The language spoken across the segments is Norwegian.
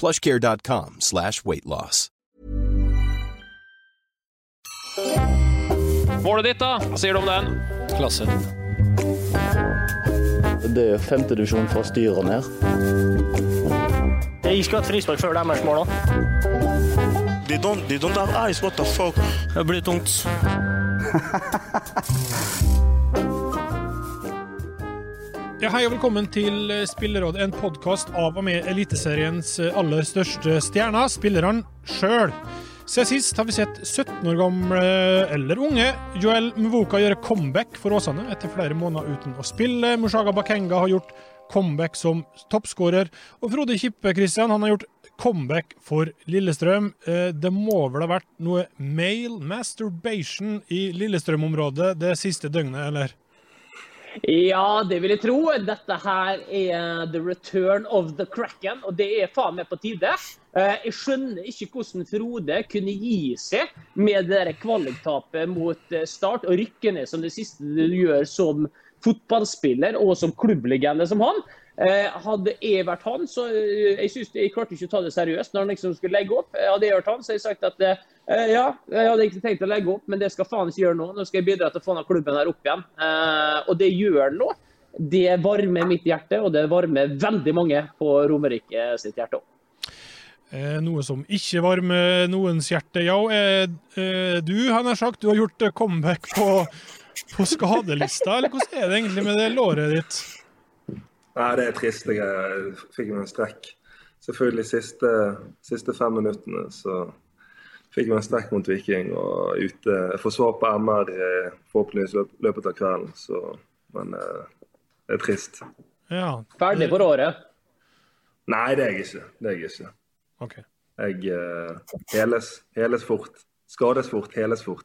plushcare.com slash weight loss. Målet ditt, da? Hva sier du om den? Klasse. Det er femtedivisjon fra styret og ned. Jeg skulle hatt frispark før deres mål òg. They don't, they don't have eyes, what the fuck? Det blir tungt. Ja, hei og velkommen til Spilleråd, en podkast av og med Eliteseriens aller største stjerner, spillerne sjøl. Siden sist har vi sett 17 år gamle, eller unge, Joel Mvuka gjøre comeback for Åsane etter flere måneder uten å spille. Mushaga Bakenga har gjort comeback som toppskårer. Og Frode Kippe Christian, han har gjort comeback for Lillestrøm. Eh, Det må vel ha vært noe male masturbation i Lillestrøm-området det siste døgnet, eller? Ja, det vil jeg tro. Dette her er the return of the Kraken, og det er faen meg på tide. Eh, Jeg skjønner ikke hvordan Frode kunne gi seg med det kvaliktapet mot eh, Start og rykke ned som det siste du gjør som fotballspiller og som klubblegende som han. Eh, Hadde jeg vært han, så jeg, synes, jeg klarte ikke å ta det seriøst når han liksom skulle legge opp. Hadde jeg vært han, så hadde jeg sagt at ja, jeg hadde ikke tenkt å legge opp, men det skal faen ikke gjøre nå. Nå skal jeg bidra til å få denne klubben her opp igjen. Eh, og det gjør han nå. Det varmer mitt hjerte, og det varmer veldig mange på Romerike sitt hjerte òg. Eh, noe som ikke varmer noens hjerte. Ja, eh, eh, du han har sagt, du har gjort eh, comeback på, på skadelista. Eller hvordan er det egentlig med det låret ditt? Nei, det er trist. Jeg fikk meg en strekk. Selvfølgelig siste, siste fem minuttene så fikk meg en strekk mot Viking og ute. Jeg får svar på MR eh, forhåpentligvis i løp- løpet av kvelden, så Men eh, det er trist. Ja. Ferdig for året. Nei, det er jeg ikke. Det er jeg ikke. Okay. Jeg eh, heles, heles fort. Skades fort, heles fort.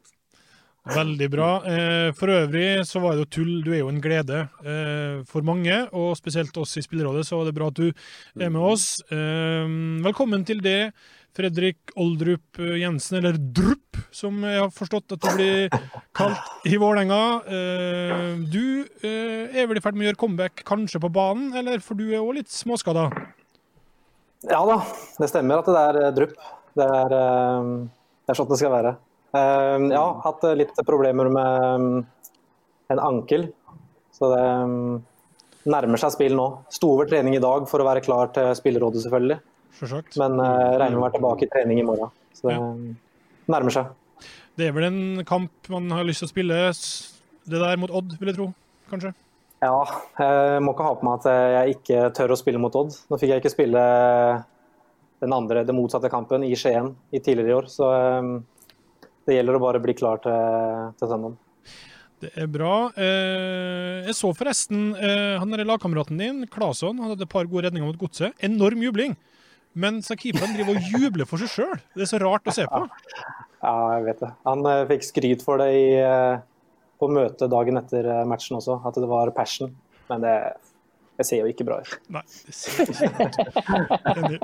Veldig bra. Eh, for øvrig så var det jo tull. Du er jo en glede eh, for mange, og spesielt oss i Spillerådet, så var det bra at du er med oss. Velkommen til det, Fredrik Oldrup Jensen, eller Drup, som jeg har forstått at du blir kalt i Vålerenga. Eh, du eh, er vel i ferd med å gjøre comeback, kanskje på banen, eller for du er òg litt småskada? Ja da, det stemmer at det er Drup. Det er, eh, det er sånn det skal være. Eh, Jeg har hatt eh, litt problemer med mm, en ankel, så det mm, nærmer seg spill nå. Sto over trening i dag for å være klar til spillerådet, selvfølgelig. Selvsagt. Men uh, regner med å være tilbake i trening i morgen. Så det ja. nærmer seg. Det er vel en kamp man har lyst til å spille, det der mot Odd, vil jeg tro, kanskje? Ja, jeg må ikke ha på meg at jeg ikke tør å spille mot Odd. Nå fikk jeg ikke spille den andre, den motsatte kampen i Skien i tidligere i år, så eh, det gjelder å bare bli klar til, til søndag. Det er bra. Eh, jeg så forresten han lagkameraten din, Claesson, han hadde et par gode redninger mot Godset. Enorm jubling. Men så keeperen driver og jubler for seg sjøl. Det er så rart å se på. Ja, jeg vet det. Han eh, fikk skryt for det i, eh, på møtet dagen etter eh, matchen også, at det var passion. Men det, det ser jo ikke bra ut. Nei, det ser ikke sånn ut.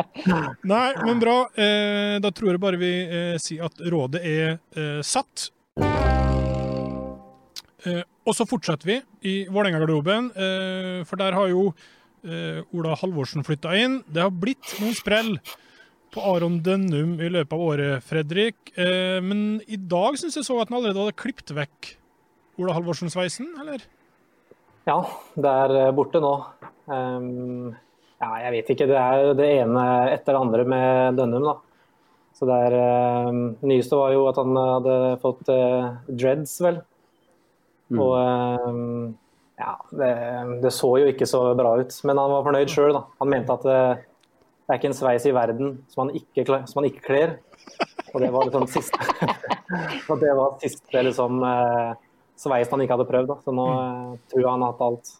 Nei, men bra. Da tror jeg bare vi sier at rådet er satt. Og så fortsetter vi i Vålerenga-garderoben, for der har jo eh, Ola Halvorsen flytta inn. Det har blitt noen sprell på Aron Dønnum i løpet av året, Fredrik. Eh, men i dag syns jeg så at han allerede hadde klippet vekk Ola Halvorsen-sveisen, eller? Ja, det er eh, borte nå. Um, ja, jeg vet ikke. Det er det ene etter det andre med Dønnum, da. Så det er eh, nyeste var jo at han hadde fått uh, dreads, vel. Mm. Og eh, ja, det, det så jo ikke så bra ut. Men han var fornøyd sjøl. Han mente at det, det er ikke en sveis i verden som han ikke, som han ikke kler. Og det var liksom siste Og det var siste liksom eh, sveisen han ikke hadde prøvd. Da. Så nå eh, tror han hatt alt.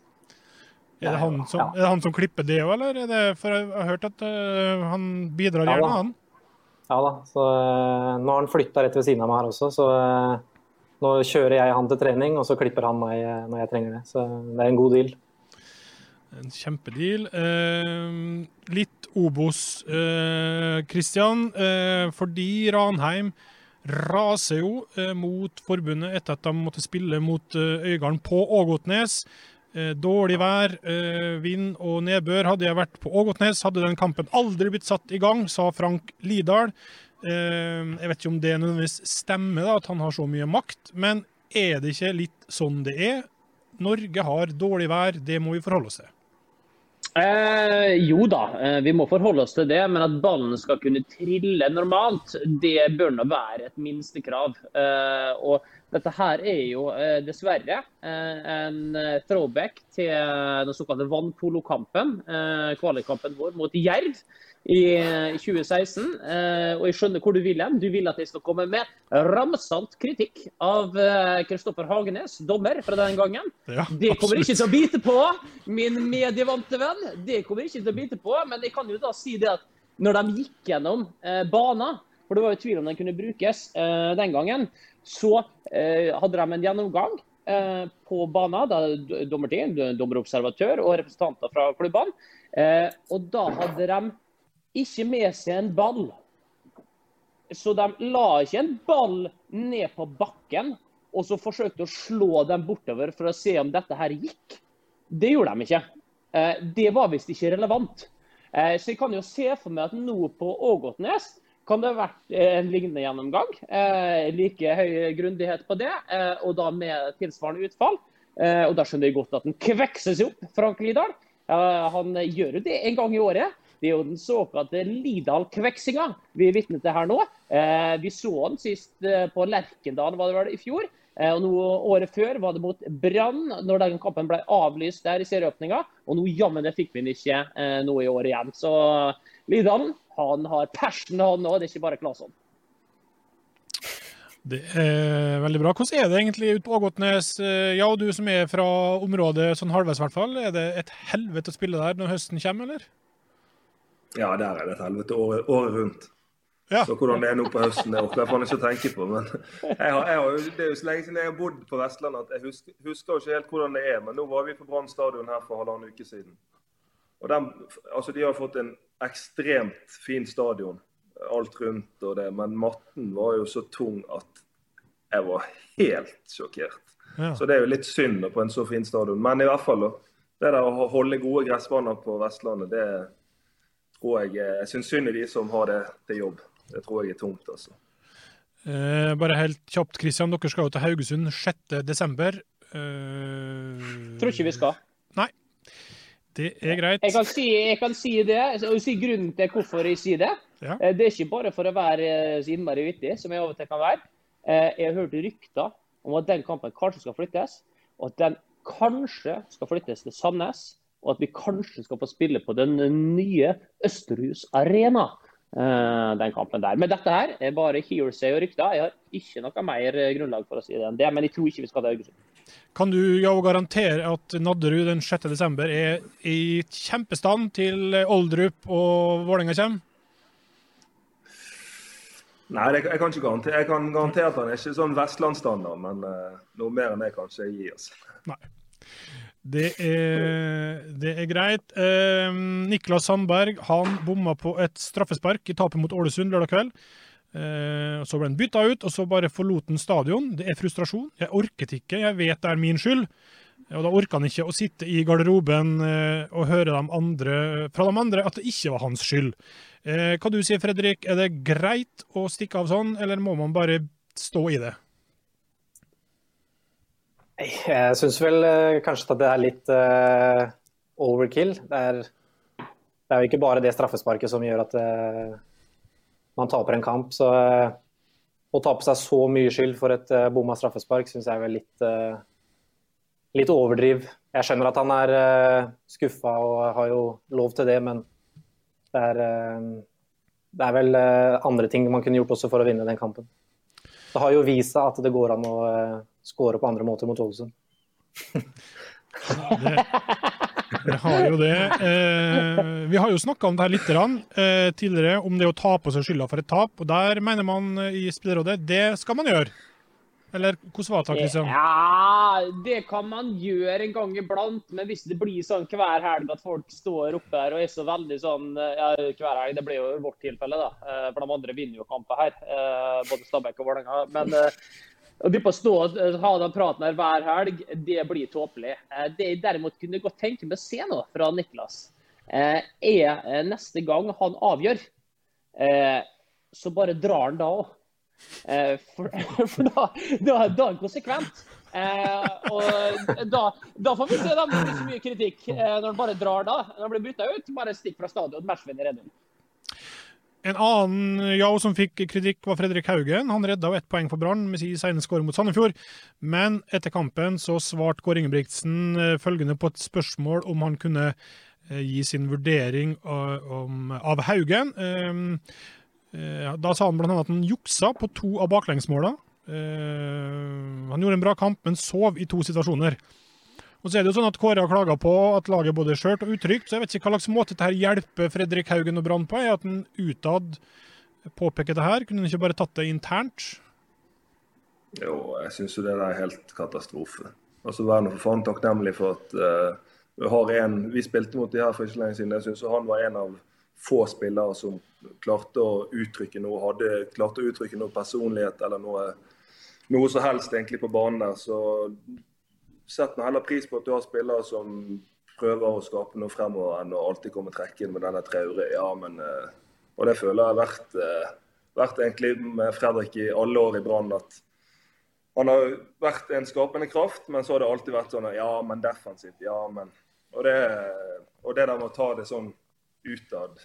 Er det han som, det han som klipper det òg, eller? Er det, for jeg har hørt at eh, han bidrar Ja gjerne, han. Ja da. Så eh, nå har han flytta rett ved siden av meg her også, så eh, nå kjører jeg han til trening, og så klipper han meg eh, når jeg trenger det. Så det er en god deal. En kjempedeal. Eh, litt Obos, eh, Christian. Eh, fordi Ranheim raser jo eh, mot forbundet etter at de måtte spille mot eh, Øygarden på Ågotnes. Eh, dårlig vær, vind og nedbør. Hadde jeg vært på Ågotnes, hadde den kampen aldri blitt satt i gang, sa Frank Lidahl. Eh, jeg vet ikke om det nødvendigvis stemmer, da, at han har så mye makt, men er det ikke litt sånn det er? Norge har dårlig vær, det må vi forholde oss til. Eh, jo da, eh, vi må forholde oss til det. Men at ballen skal kunne trille normalt, det bør nå være et minstekrav. Eh, og dette her er jo eh, dessverre eh, en eh, throwback til den såkalte vannpolokampen. Eh, Kvalikkampen vår mot Jerv i eh, 2016. Eh, og jeg skjønner hvor du vil hen. Du vil at jeg skal komme med ramsalt kritikk av eh, Kristoffer Hagenes, dommer fra den gangen. Ja, Det kommer ikke til å bite på, min medievante venn. Det kommer ikke til å bite på, men jeg kan jo da si det at når de gikk gjennom eh, banen, for det var jo tvil om den kunne brukes eh, den gangen, så eh, hadde de en gjennomgang eh, på banen, da dommerteam, dommerobservatør og representanter fra klubbene. Eh, og da hadde de ikke med seg en ball. Så de la ikke en ball ned på bakken og så forsøkte å slå dem bortover for å se om dette her gikk. Det gjorde de ikke. Eh, Det var visst ikke relevant. Eh, Så jeg kan jo se for meg at nå på Ågotnes kan det ha vært en lignende gjennomgang. Eh, Like høy grundighet på det, og da med tilsvarende utfall. Og da skjønner jeg godt at kvekser seg opp, Frank Lidahl. Han gjør jo det en gang i året. Det er jo den såkalte Lidahl-kveksinga vi er vitne til her nå. Eh, Vi så den sist eh, på Lerkendal var det vel i fjor. Eh, Og noe, Året før var det mot Brann, når den kampen ble avlyst der i serieåpninga. Og nå jammen det fikk vi den ikke nå i år igjen. Så Lidahl han har passion, han òg. Det er ikke bare Claesson. Det er veldig bra. Hvordan er det egentlig ute på Ågotnes? Ja, og du som er fra området sånn halvveis, i hvert fall. Er det et helvete å spille der når høsten kommer, eller? Ja, der er det et helvete året, året rundt. Ja. Så hvordan det er nå på høsten, det orker jeg faen ikke å tenke på. Men jeg har, jeg har, det er jo så lenge siden jeg har bodd på Vestlandet at jeg husker, husker jo ikke helt hvordan det er. Men nå var vi på Brann stadion her for halvannen uke siden. Og den, altså De har fått en ekstremt fin stadion, alt rundt og det, men matten var jo så tung at jeg var helt sjokkert. Ja. Så det er jo litt synd på en så fin stadion. Men i hvert fall. Det der å holde gode gressbaner på Vestlandet, det tror jeg Jeg syns synd i de som har det til jobb. Det tror jeg er tungt, altså. Eh, bare helt kjapt, Kristian. Dere skal jo til Haugesund 6. desember. Eh, Tror ikke vi skal. Nei. Det er greit. Jeg kan si, jeg kan si det, og si grunnen til hvorfor jeg sier det. Ja. Eh, Det er ikke bare for å være eh, så innmari vittig, som jeg av og til kan være. Eh, Jeg har hørt rykter om at den kampen kanskje skal flyttes, og at den kanskje skal flyttes til Sandnes. Og at vi kanskje skal få spille på den nye Østerhus Arena. eh, Den kampen der. Men dette her er bare hearsay og rykter. Jeg har ikke noe mer eh, grunnlag for å si det enn det. Men jeg tror ikke vi skal til Haugesund. Kan du ja, garantere at Nadderud den 6. desember er i kjempestand til Oldrup og Vålerenga kommer? Nei, jeg, jeg kan ikke garantere. Jeg kan garantere at han er ikke sånn vestlandsstandard, men uh, noe mer enn det kan ikke jeg gi. altså. Det er, det er greit. Eh, Niklas Sandberg han bomma på et straffespark i tapet mot Ålesund lørdag kveld. Eh, så ble han bytta ut, og så bare forlot han stadion. Det er frustrasjon. Jeg orket ikke. Jeg vet det er min skyld. Og da orka han ikke å sitte i garderoben eh, og høre de andre, fra de andre at det ikke var hans skyld. Eh, hva du sier Fredrik? Er det greit å stikke av sånn, eller må man bare stå i det? Jeg syns vel eh, kanskje at det er litt uh, overkill. Det er, det er jo ikke bare det straffesparket som gjør at, uh, man taper en kamp. Så uh, å ta på seg så mye skyld for et uh, bomma straffespark syns jeg er vel litt, litt overdriv. Jeg skjønner at han er uh, skuffa og har jo lov til det, men det er, det er vel andre ting man kunne gjort også for å vinne den kampen. Det har jo vist seg at det går an å skåre på andre måter mot Ålesund. det, det har jo det. Eh, vi har jo snakka om det her litt eh, tidligere, om det å ta på seg skylda for et tap. og Der mener man i Spillerrådet det skal man gjøre. Eller hvordan var det, Liksom? Ja, det kan man gjøre en gang iblant. Men hvis det blir sånn hver helg at folk står oppe her og er så veldig sånn ja, hver helg, Det blir jo vårt tilfelle, da. Eh, for de andre vinner jo kamper her. Eh, både Stabæk og Vålerenga. Men eh, å drive stå og ha den praten her hver helg, det blir tåpelig. Det jeg derimot kunne godt tenke meg å se nå fra Niklas, er neste gang han avgjør, så bare drar han da òg. For, for da, da, da er han konsekvent. og da, da, får vi se da. det blir så mye kritikk når han bare drar da. Når han blir bytta ut, bare stikk fra stadion. Matchvinner 1-0. En annen Yao som fikk kritikk, var Fredrik Haugen. Han redda ett poeng for Brann med sin sene skåring mot Sandefjord. Men etter kampen så svarte Kåre Ingebrigtsen eh, følgende på et spørsmål om han kunne eh, gi sin vurdering av Haugen. Ehm, eh, da sa han bl.a. at han juksa på to av baklengsmåla. Han gjorde en bra kamp, men sov i to situasjoner. Og så er det jo sånn at Kåre har klaga på at laget er både skjørt og utrygt, så jeg vet ikke hva slags måte dette hjelper Fredrik Haugen og Brann på. er At han utad påpeker det her. Kunne han ikke bare tatt det internt? Jo, jeg syns jo det er helt katastrofe. Altså Vær nå for faen takknemlig for at uh, vi har en Vi spilte mot de her for ikke lenge siden. Jeg syns han var en av få spillere som klarte å uttrykke noe, hadde klart å uttrykke noe personlighet eller noe, noe som helst egentlig på banen der. Så Sett heller pris på at du har spillere som prøver å skape noe fremover, enn å alltid komme trekkende med denne Traure. Ja, men eh, Og det føler jeg har vært, eh, vært egentlig med Fredrik i alle år i Brann. at han har vært en skapende kraft, men så har det alltid vært sånn Ja, men defensivt. Ja, men Og det, og det der med å ta det sånn utad,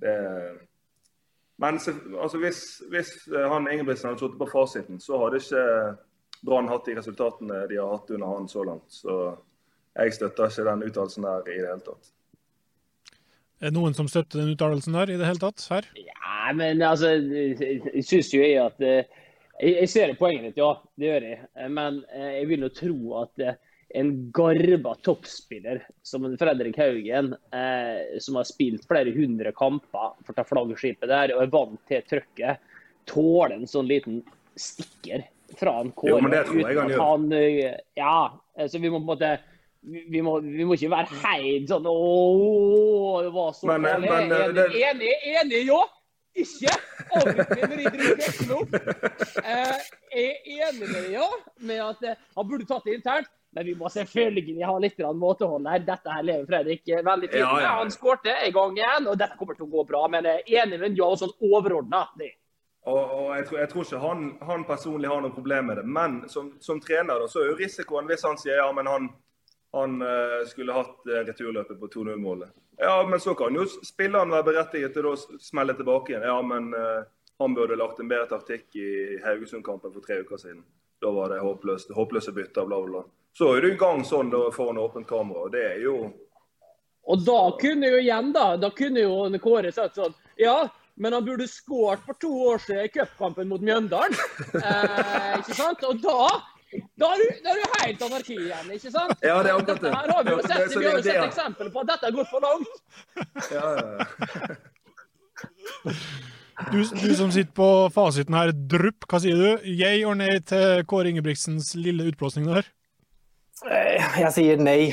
det Men altså, hvis, hvis han Ingebrigtsen hadde sittet på fasiten, så hadde ikke Brann hatt de resultatene de har hatt under han så langt. Så jeg støtter ikke den uttalelsen der i det hele tatt. Er det noen som støtter den uttalelsen der i det hele tatt? Her? Ja, men altså Jeg syns jo jeg at eh, jeg, ser poenget ditt, ja. Det gjør jeg. Men eh, jeg vil jo tro at eh, en garba toppspiller som Fredrik Haugen, eh, som har spilt flere hundre kamper for å ta flaggskipet der, og er vant til trøkket, tåler en sånn liten stikker fra en Kåre. Jo, men det tror jeg han gjør. Han, eh, ja, så vi må på en måte vi må, vi må, ikke være helt sånn Å, det var så men, farlig. Men, enig, det... enig, enig, ja. Ikke avbryt når jeg driver teksten opp. Eh, jeg er enig med ja, med at eh, han burde tatt det internt. Men vi må selvfølgelig ha litt måtehold her. Dette her lever Fredrik veldig fint. Ja, ja. Han skårte en gang igjen, og dette kommer til å gå bra. Men jeg er enig med ja, sånn overordna. Og, og jeg, tror, jeg, tror, ikke han, han, personlig har noe problem med det. Men som, som trener da, så er jo risikoen hvis han sier ja, men han, han uh, skulle hatt uh, returløpet på 2-0-målet. Ja, men så kan jo spilleren være berettiget til å smelle tilbake igjen. Ja, men uh, han burde lagt en bedre taktikk i Haugesund-kampen for tre uker siden. Da var det håpløst, håpløse bytter, bla, bla. Så er du i gang sånn da, foran åpent kamera. og Det er jo Og da kunne jo igjen, da, da kunne jo Kåre sagt sånn Ja, men han burde skåret for to år siden i cupkampen mot Mjøndalen. Eh, ikke sant? Og da da er, du, da er du helt anarki igjen, ikke sant? Ja, det er akkurat det. Her har vi jo sett, vi har jo sett eksempel på at dette har gått for langt. Ja, ja. Du, du, som sitter på fasiten her, drupp, hva sier du? Jeg og nei til Kåre Ingebrigtsens lille utblåsning der? Eh, jeg sier nei.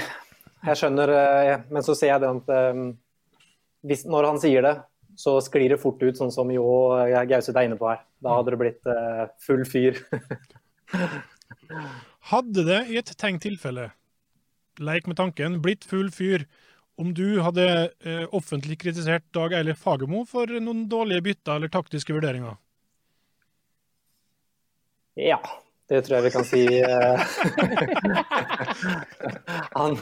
Jeg skjønner, eh, men så ser jeg det at um, hvis, når han sier det, så sklir det fort ut, sånn som jo Gauseth er inne på her. Da hadde det blitt uh, full fyr. hadde det i et tenkt tilfelle, leik med tanken, blitt full fyr om du hadde uh, offentlig kritisert Dag Eilif Fagermo for noen dårlige bytter eller taktiske vurderinger? Ja, det tror jeg vi kan si. han,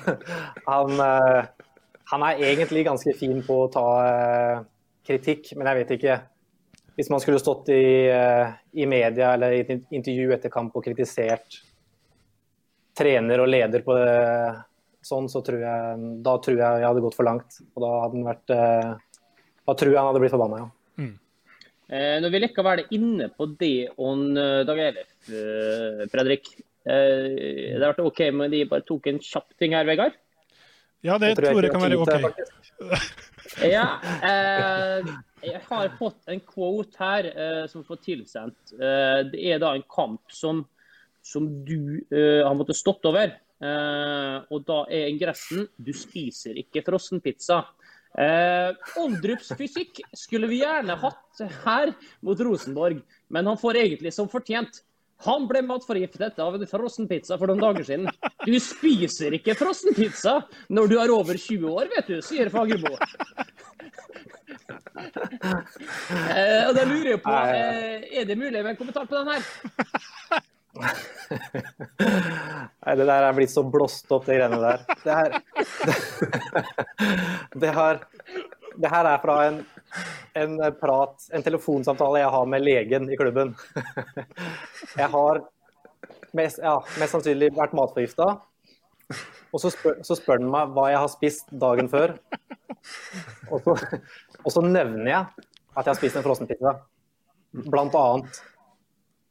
han, han, er egentlig ganske fin på å ta kritikk, men jeg vet ikke. hvis man skulle stått i, eh, i media eller i et intervju etter kamp og kritisert trener og leder på det, sånn, så tror jeg, da tror jeg jeg hadde gått for langt. Og da hadde han vært eh, Da tror jeg han hadde blitt forbanna, ja. Eh, når vi likevel er inne på det om eh, Dag Eilif, eh, Fredrik. Eh, det har vært OK, men de bare tok en kjapp ting her, Vegard? Ja, det Det tror jeg tror jeg kan være OK. til, Ja, eh, jeg har fått en quote her eh, som får tilsendt. Eh, det er da en kamp som, som du eh, har måttet stått over. Eh, og da er ingressen 'Du spiser ikke frossenpizza'. Eh, Oldrups fysikk skulle vi gjerne hatt her mot Rosenborg, men han får egentlig som fortjent. Han ble matforgiftet av en frossenpizza for noen dager siden. Du spiser ikke frossenpizza når du er over 20 år, vet du, sier Fagermo. Eh, og da lurer jeg på, eh, er det mulig med en kommentar på den her? Nei, det der er blitt så blåst opp, de greiene der. Det her, det her, det her er fra en, en prat, en telefonsamtale jeg har med legen i klubben. Jeg har mest, ja, mest sannsynlig vært matforgifta. Og så spør, så meg hva jeg har spist dagen før. Og så, og så nevner jeg at jeg har spist en frossenpizza, blant annet.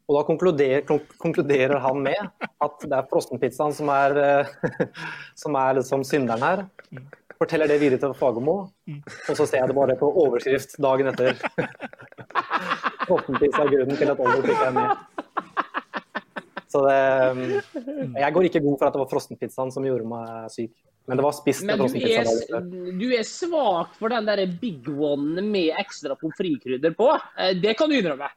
Og da konkluderer, konkluderer han med at det er frossenpizzaen som er, som er liksom synderen her. Forteller det videre til Fagermo, og så ser jeg det bare på overskrift dagen etter. Forhåpentligvis er grunnen til at Oliver ikke er med. Så det Jeg går ikke god for at det var frossenpizzaen som gjorde meg syk. Men det var spist med frossenpizza er, du er svak for den der big one med ekstra pommes frites-krydder på. Eh, Det kan du innrømme.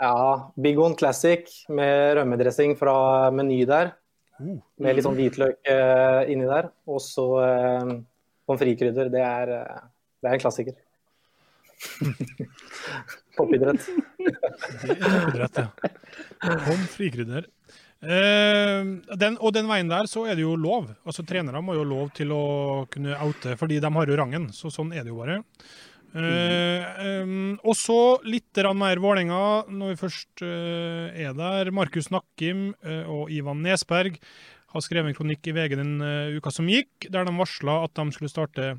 Ja, Big One Classic med rømmedressing fra Meny der. Med litt sånn hvitløk eh, inni der. Og så eh, pommes frites-krydder. Det, eh, det er en klassiker. Toppidrett. Toppidrett, ja. Pommes frites-krydder. Eh, den, og den veien der så er det jo lov. Altså Trenere må jo lov til å kunne oute, fordi de har jo rangen. Så sånn er det jo bare. Eh, em, og så litt mer Vålerenga, når vi først eh, er der. Markus Nakkim eh, og Ivan Nesberg har skrevet en kronikk i VG den uh, uka som gikk, der de varsla at de skulle starte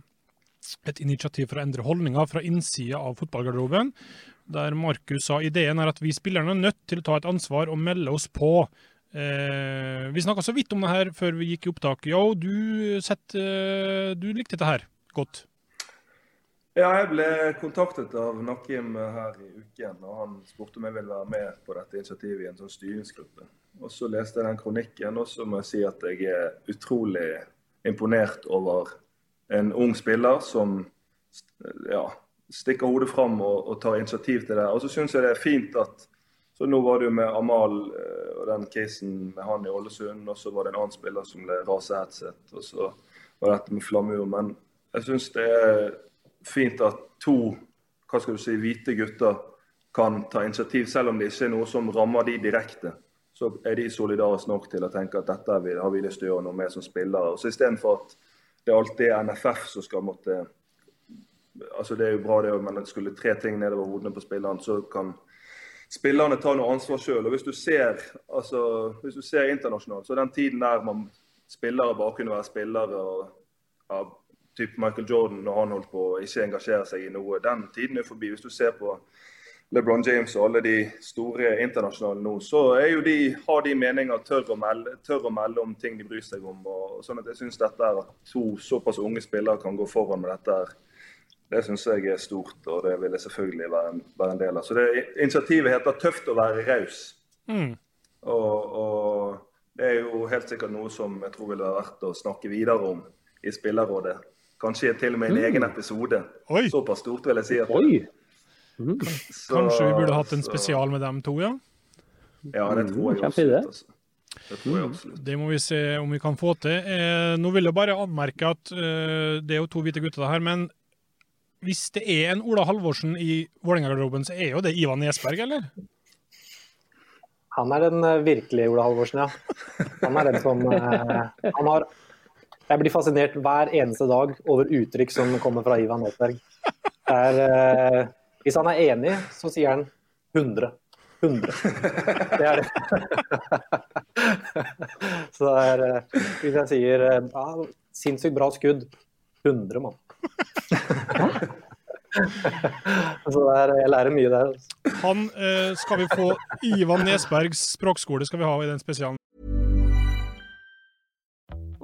et initiativ for å endre holdninger fra innsida av fotballgarderoben. Der Markus sa ideen er at vi spillerne er nødt til å ta et ansvar og melde oss på. Eh, vi snakka så vidt om det her før vi gikk i opptak. Jo, du, sett, eh, du likte dette her godt. Ja, jeg ble kontaktet av Nakim her i uken, og han spurte om jeg ville være med på dette initiativet i en sånn styringsgruppe. Og Så leste jeg den kronikken, og så må jeg si at jeg er utrolig imponert over en ung spiller som ja, stikker hodet fram og, og tar initiativ til det. Og så syns jeg det er fint at så Nå var det jo med Amal eh, og den casen med han i Ålesund, og så var det en annen spiller som ble rasehetset, og så var dette med Flamur. Men jeg syns det er fint at to hva skal du si, hvite gutter kan ta initiativ, selv om det ikke er noe som rammer de direkte. Så er de solidariske nok til å tenke at dette har vi, lyst til å gjøre noe med som spillere. Og så Istedenfor at det alltid er NFF som skal måtte altså Det er jo bra, det, men det skulle tre ting nedover hodene på spillerne, så kan spillerne ta noe ansvar sjøl. Hvis, altså, hvis du ser internasjonalt, så er den tiden der man spillere bare kunne være spillere og ja, typ Michael Jordan når han holdt på å ikke engasjere seg i noe, den tiden er forbi. Hvis du ser på LeBron James og alle de store internasjonale nå, så de, har de meninger, tør å, melde, tør å melde om ting de bryr seg om. og sånn at Jeg syns dette at to såpass unge spillere kan gå foran med dette. Det syns jeg er stort, og det vil jeg selvfølgelig være en, være en del av. Så det, Initiativet heter 'Tøft å være raus'. Mm. Og, og det er jo helt sikkert noe som jeg tror ville være verdt å snakke videre om i Spillerrådet. Kanskje til og med en Mm. egen episode. Oi. Såpass stort vil jeg si. At, Oi! Så- Kanskje vi burde hatt en så- spesial med dem to, ja? Ja, det tror jeg absolutt. Altså. Det tror jeg absolutt. Det må vi se om vi kan få til. Eh, nå vil jeg bare anmerke at eh, det er jo to hvite gutter her, men hvis det er en Ola Halvorsen i Vålerenga-garderoben, så er jo det Ivan Nesberg, eller? Han er den eh, virkelige Ola Halvorsen, ja. Han er den som eh, han har, Jeg blir fascinert hver eneste dag over uttrykk som kommer fra Ivan Nesberg. Det er, eh, hvis han er enig, så sier han 100. 100. Det er det. Så det er eh, Hvis jeg sier eh, ja, sinnssykt bra skudd 100, mann. Så det er, jeg lærer mye der. altså. Han eh, skal vi få Ivan Nesbergs språkskole skal vi ha i den spesialen.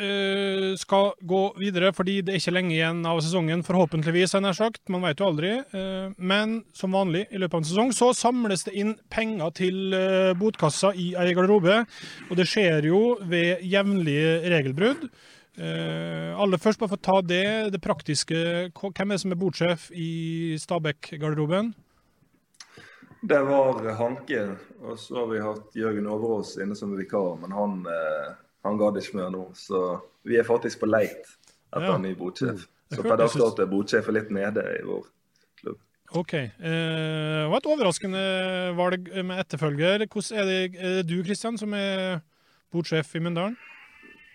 eh, skal gå videre, fordi det er ikke lenge igjen av sesongen, forhåpentligvis, enn nær sagt. Man vet jo aldri. Eh, men som vanlig i løpet av en sesong så samles det inn penger til eh, botkassa i ei garderobe. Og det skjer jo ved jevnlige regelbrudd. Eh, aller først, bare for å ta det, det praktiske. Hvem er det som er botsjef i Stabæk-garderoben? Det var Hanke, og så har vi hatt Jørgen Overås inne som vikar, men han, eh, han gadd ikke mer nå. Så vi er faktisk på leit etter Ja. en ny botsjef. Så per dags dato er botsjefen litt nede i vår klubb. OK. Eh, var et overraskende valg med etterfølger. Hvordan er det, er det du, Kristian, som er botsjef i Mundalen?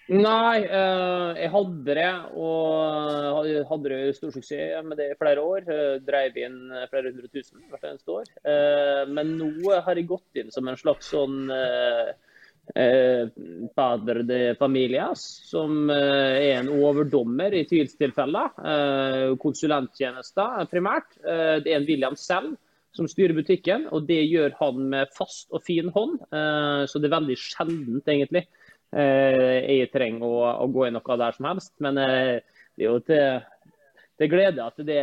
Nei, eh, jeg hadde det, og hadde det stor suksess med det i flere år. Uh, Dreiv inn flere hundre tusen hvert eneste år. Eh, men nå har jeg gått inn som en slags sånn uh, padre de familias, som eh, er en overdommer i tvilstilfeller. Uh, konsulenttjenester primært. Eh, det er en William selv som styrer butikken, og det gjør han med fast og fin hånd. Eh, så det er veldig sjeldent, egentlig. Eh, jeg trenger å, gå i noe der som helst. Men eh, det er jo til, til glede at det,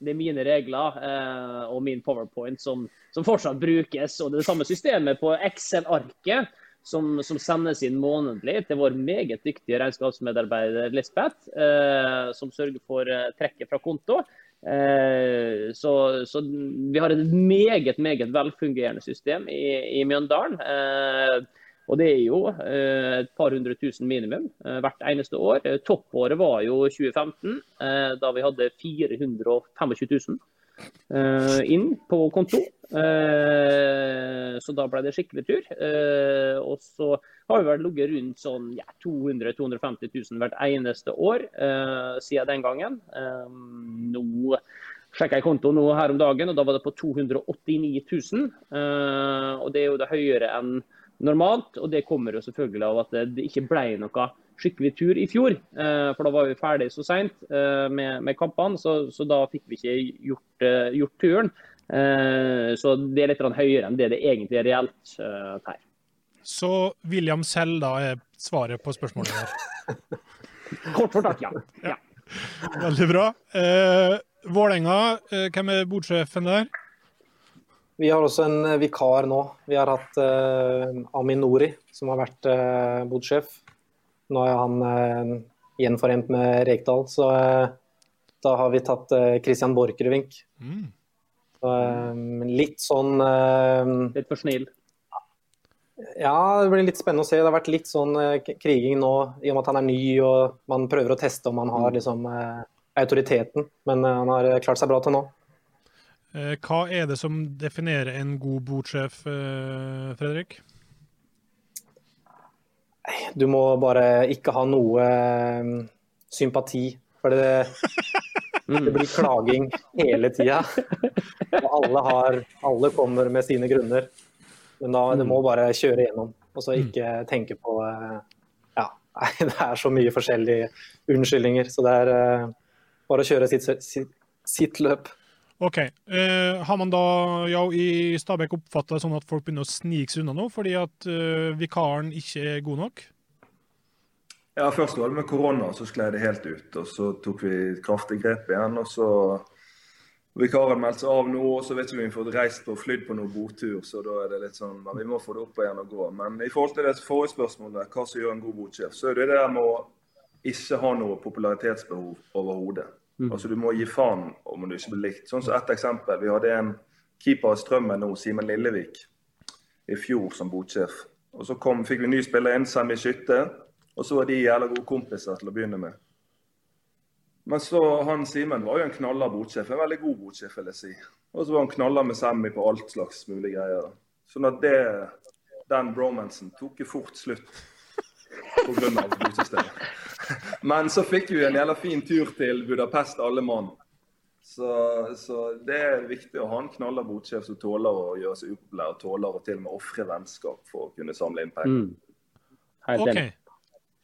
det er mine regler eh, og min powerpoint som, som fortsatt brukes. Og det er det samme systemet på Excel-arket som, som sendes inn månedlig til vår meget dyktige regnskapsmedarbeider Lisbeth, eh, som sørger for eh, trekket fra konto. Eh, så, så vi har et meget, meget velfungerende system i, i Mjøndalen. Eh, og det er jo eh, et par hundre tusen minimum hvert eneste år. Toppåret var jo 2015, eh, da vi hadde 425 000 eh, inn på konto. Eh, så da ble det skikkelig tur. Eh, og så har vi vel ligget rundt sånn ja, 200 000-250 000 hvert eneste år eh, siden den gangen. Nå sjekka jeg konto nå her om dagen, og da var det på 289 000. Eh, og det er jo det høyere enn normalt. Og det kommer jo selvfølgelig av at det ikke ble noe skikkelig tur i fjor. For da var vi ferdig så seint med, med kampene, så, så, da fikk vi ikke gjort, gjort turen. Eh, så det er litt høyere enn det det egentlig er reelt eh, her. Så William selv da er svaret på spørsmålet her? Kort fortalt, ja. ja. Veldig bra. Eh, Vålerenga, eh, hvem er bordsjefen der? Vi har også en vikar nå. Vi har hatt eh, Amin Nori, som har vært eh, bodsjef. Nå er han eh, gjenforent med Rekdal, så eh, da har vi tatt eh, Christian Borchgrevink. Mm. Eh, litt sånn eh, Litt for snill? Ja, det blir litt spennende å se. Det har vært litt sånn eh, kriging nå, i og med at han er ny og man prøver å teste om han har liksom eh, autoriteten. Men han har klart seg bra til nå. Eh, hva er det som definerer en god bordsjef, Fredrik? Du må bare ikke ha noe sympati. For det, det blir klaging hele tida. Og alle, har, alle kommer med sine grunner. Men da det må bare kjøre gjennom, og så ikke tenke på eh, Ja, det er så mye forskjellige unnskyldninger. Så det er eh, bare å kjøre sitt, sitt, sitt løp. OK. Eh, har man da ja, i Stabæk oppfatta det sånn at folk begynner å snike seg unna nå fordi at eh, vikaren ikke er god nok? Ja, Først var det med korona, så sklei det helt ut. og Så tok vi kraftig grep igjen. og så Vikaren meldte seg av nå, og så vet vi om vi får reist og flydd på noen botur. Så da er det litt sånn, men vi må få det opp igjen og gå. Men i forhold til det forrige spørsmålet, hva som gjør en god botsjef, så er det det der med å ikke ha noe popularitetsbehov overhodet. Mm. Altså Du må gi faen om du ikke blir likt. Sånn som ett eksempel. Vi hadde en keeper i Strømmen nå, Simen Lillevik, i fjor som botsjef. Og Så kom, fikk vi ny spiller inn, Semi Skytte. Og så var de jævla gode kompiser til å begynne med. Men så han Simen var jo en knalla botsjef. En veldig god botsjef, vil jeg si. Og så var han knalla med Sammy på alt slags mulige greier. Sånn at det, den bromansen tok jo fort slutt pga. botsystemet. Men så fikk vi en jævla fin tur til Budapest, alle mann. Så, så, det er viktig å ha en knalla botsjef som tåler å gjøre seg upopulær, og tåler å til og med ofre vennskap for å kunne samle inn penger. Mm. Okay.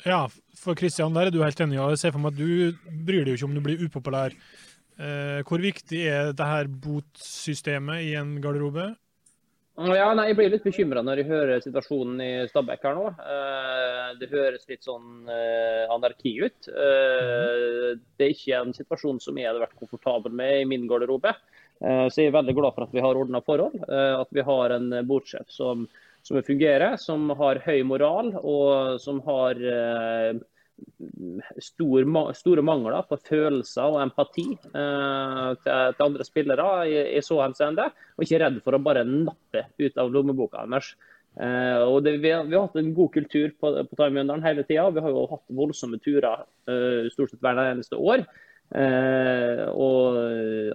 Ja, for Kristian, der er du helt enig. Jeg ser for meg at du bryr deg jo ikke om du blir upopulær. Eh, hvor viktig er det her botsystemet i en garderobe? Ja, nei, Jeg blir litt bekymra når jeg hører situasjonen i Stabæk her nå. Eh, det høres litt sånn eh, anarki ut. Eh, det er ikke en situasjon som jeg hadde vært komfortabel med i min garderobe. Eh, så jeg er veldig glad for at vi har ordna forhold. Eh, at vi har en botsjef som som fungerer, som har høy moral og som har eh, stor, store mangler på følelser og empati eh, til, andre spillere i, så henseende. Og ikke redd for å bare nappe ut av lommeboka deres. Eh, og det, vi, har, vi, har, hatt en god kultur på, på Taimjøndalen hele tida. Vi har jo hatt voldsomme turer stort sett hver eneste år. Eh, og,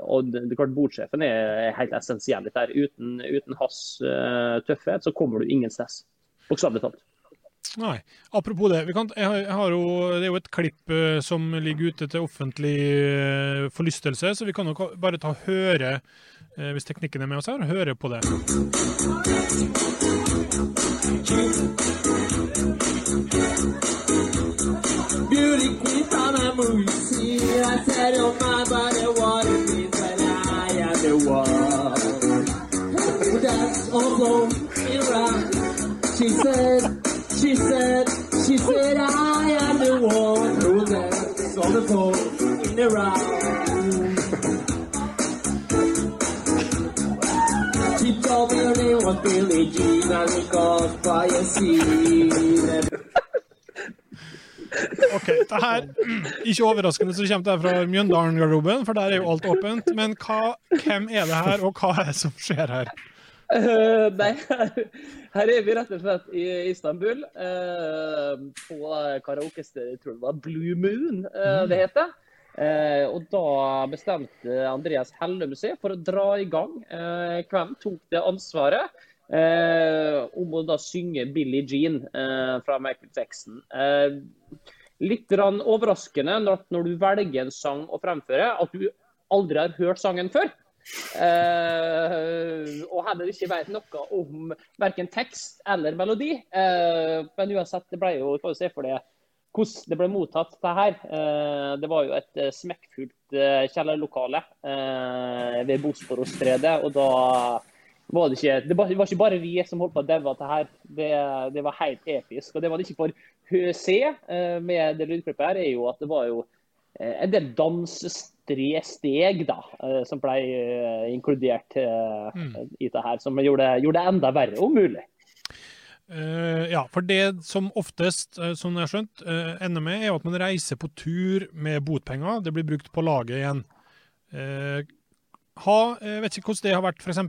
og, det er klart Bordsjefen er helt essensiell der. Uten, uten hans eh, tøffhet så kommer du ingen sted. Bokstavelig talt. Nei. Apropos det. Kan, jeg har, jeg har jo, det er jo et klipp eh, som ligger ute til offentlig uh, forlystelse, så vi kan jo bare ta høre, hvis teknikken er med oss her, høre på det. Beauty queen from a movie I said, oh my, but what it means that I am the one. That's also around. She said, she said, she said, I am the one who dance on the pole in the round. Her name was Billie Jean and we got by a scene. OK. det her, Ikke overraskende så kommer det fra Mjøndalen-garderoben, for der er jo alt åpent. Men hva, hvem er det her, og hva er det som skjer her? Uh, nei, her er vi rett og slett i Istanbul. Uh, på karaokestedet, jeg det var Blue Moon uh, det heter. Og da bestemte Andreas Hellum seg for å dra i gang. hvem tok det ansvaret? om å da synge Billie Jean fra Michael Jackson. litt overraskende når du velger en sang å fremføre, at du aldri har hørt sangen før. Uh, og heller ikke vet noe om verken tekst eller melodi. Uh, men uansett, det ble jo kan du se for det hvordan det ble mottatt. det her. Uh, det var jo et smekkfullt kjellerlokale ved Bosporosstredet. Og da var det ikke det var, ikke bare vi som holdt på å daue det her. Det, det, var helt episk. Og det var det ikke for se med det lydklippet her, er jo at det var jo en del dansesteg steg da, eh, som ble eh, inkludert eh, mm. i det her, som gjorde, gjorde det enda verre, om mulig. Uh, ja, for det som oftest, uh, som jeg har skjønt, uh, ender med, er at man reiser på tur med botpenger. Det blir brukt på laget igjen. ha, jeg vet ikke hvordan det har vært f.eks.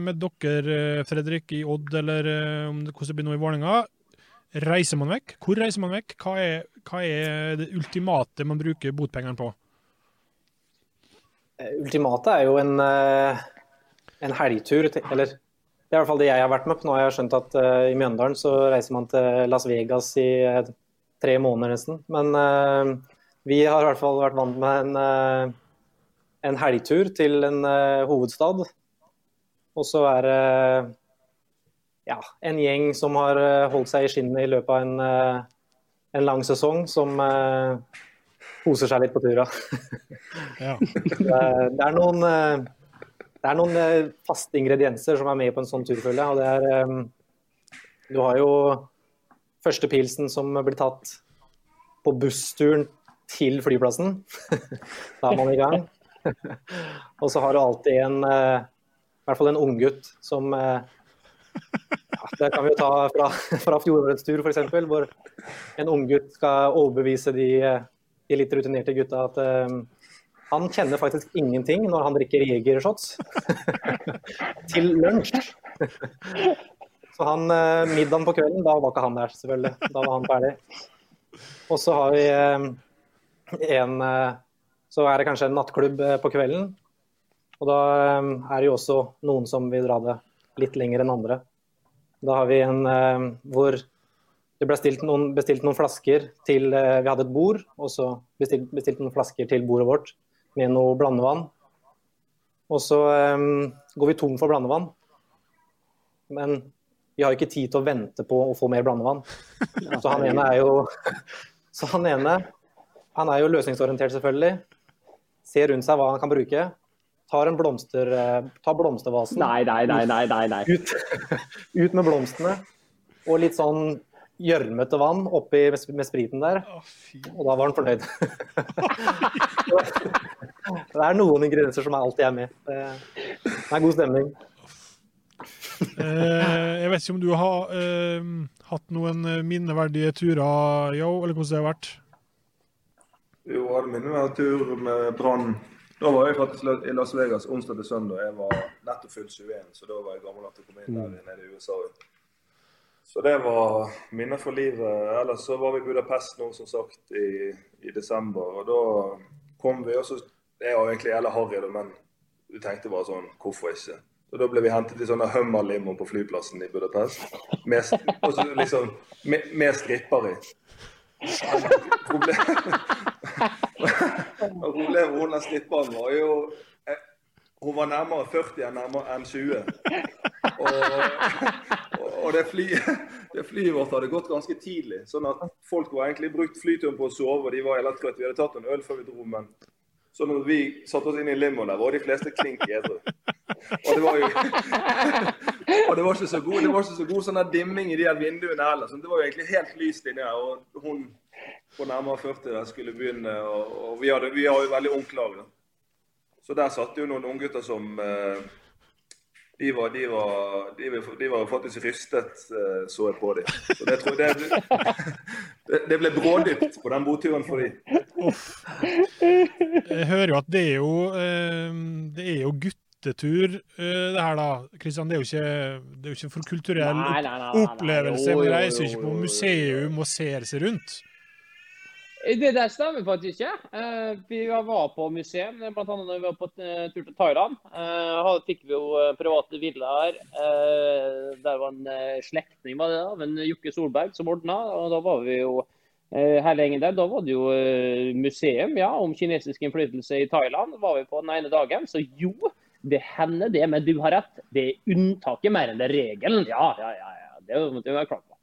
med dere, Fredrik, i Odd, eller hvordan det blir nå i Vålerenga. Reiser man vekk? Hvor reiser man vekk? Hva er, hva er det ultimate man bruker botpengene på? Ultimate er jo en, en helgtur. Eller det er i hvert fall det jeg har vært med på. Nå har jeg skjønt at uh, i Mjøndalen så reiser man til Las Vegas i uh, tre måneder nesten. Men uh, Vi har i hvert fall vært vant med en, en helgtur til en hovedstad. Og så er det ja, en gjeng som har holdt seg i skinnet i løpet av en, en lang sesong, som koser seg litt på tura. Ja. det, er- noen, det er noen eh, faste ingredienser som er med på en sånn turfølge. Og det er eh, Du har jo første pilsen som blir tatt på bussturen til flyplassen. da er man i gang. og så har du alltid en eh, i hvert fall en unggutt som ja, Det kan vi jo ta fra, fra fjorårets tur, f.eks. Hvor en unggutt skal overbevise de, de litt rutinerte gutta at han kjenner faktisk ingenting når han drikker Jeger-shots til lunsj. Så han, eh, middagen på kvelden, da var ikke han der, selvfølgelig. Da var han ferdig. Og så har vi eh, en eh, Så er det kanskje en nattklubb på kvelden. Og da er det jo også noen som vil dra det litt lenger enn andre. Da har vi en hvor det ble noen, bestilt noen flasker til Vi hadde et bord, og så bestilt, bestilt noen flasker til bordet vårt med noe blandevann. Og så um, går vi tom for blandevann. Men vi har ikke tid til å vente på å få mer blandevann. Så han ene er jo Så han ene han er jo løsningsorientert, selvfølgelig. Ser rundt seg hva han kan bruke. Tar en blomster, eh, tar blomstervasen. Nei, nei, nei, nei, nei, nei. Ut, ut med blomstene. Og litt sånn gjørmete vann oppi med, med spriten der. Og da var han fornøyd. Det er noen ingredienser som alltid er med. Det er god stemning. Eh, jeg vet ikke om du har eh, hatt noen eh, minneverdige turer, yo, eller hvordan det har vært? Jo, jeg hadde minneverdig tur med Brann. Da var jeg faktisk i Las Vegas onsdag til søndag. Jeg var nettopp fylt 21, så da var jeg gammel nok til å komme inn der nede i USA. Så det var minner for livet. Ellers så var vi i Budapest nå, som sagt, i, i desember. Og da kom vi også Det er jo egentlig jævla harry, men vi tenkte bare sånn Hvorfor ikke? Og Da ble vi hentet i sånne Hummer-limo på flyplassen i Budapest. Med, og så liksom, med, med stripper i. Problem- og Problemet med hun stripperen var jo eh, Hun var nærmere 40 enn, nærmere, enn 20. Og, og det, flyet, det flyet vårt hadde gått ganske tidlig. Sånn at folk var egentlig brukt flyturen på å sove, og de var helt trøtte. Vi hadde tatt en øl før vi dro, men så når vi satte oss inn i limoen der, var de fleste klink edru. Og det var jo Og det var ikke så god, ikke så god sånn dimming i de her vinduene heller. Så det var jo egentlig helt lyst inni her. Og hun på nærmere 40 der skulle begynne, og, og vi, hadde, vi har jo veldig ungt lag. Så der satt jo noen unggutter som eh, de var, de, var, de, var, de var faktisk rystet, eh, så jeg på dem. Så det, tror jeg, det, det, det ble brådypt på den boturen for dem. Jeg hører jo at det er jo, eh, det er jo guttetur, eh, det her da. Kristian, det er jo ikke, det er jo ikke for kulturell opplevelse. Man jo, reiser ikke på museum og ser seg rundt. Det der stemmer faktisk ikke. Eh, Vi var på museum, bl.a. når vi var på eh, tur til Thailand. Eh, Da fikk vi jo eh, private villaer. Eh, Der var en eh, slektning var det da, av en Jokke Solberg som ordna. Og da var vi jo eh, hele gjengen der. Da var det jo eh, museum ja, om kinesisk innflytelse i Thailand. var vi på den ene dagen. Så jo, det hender det, men du har rett. Det er unntaket mer enn det regelen. Ja, ja, ja. ja. Det måtte vi være klar på.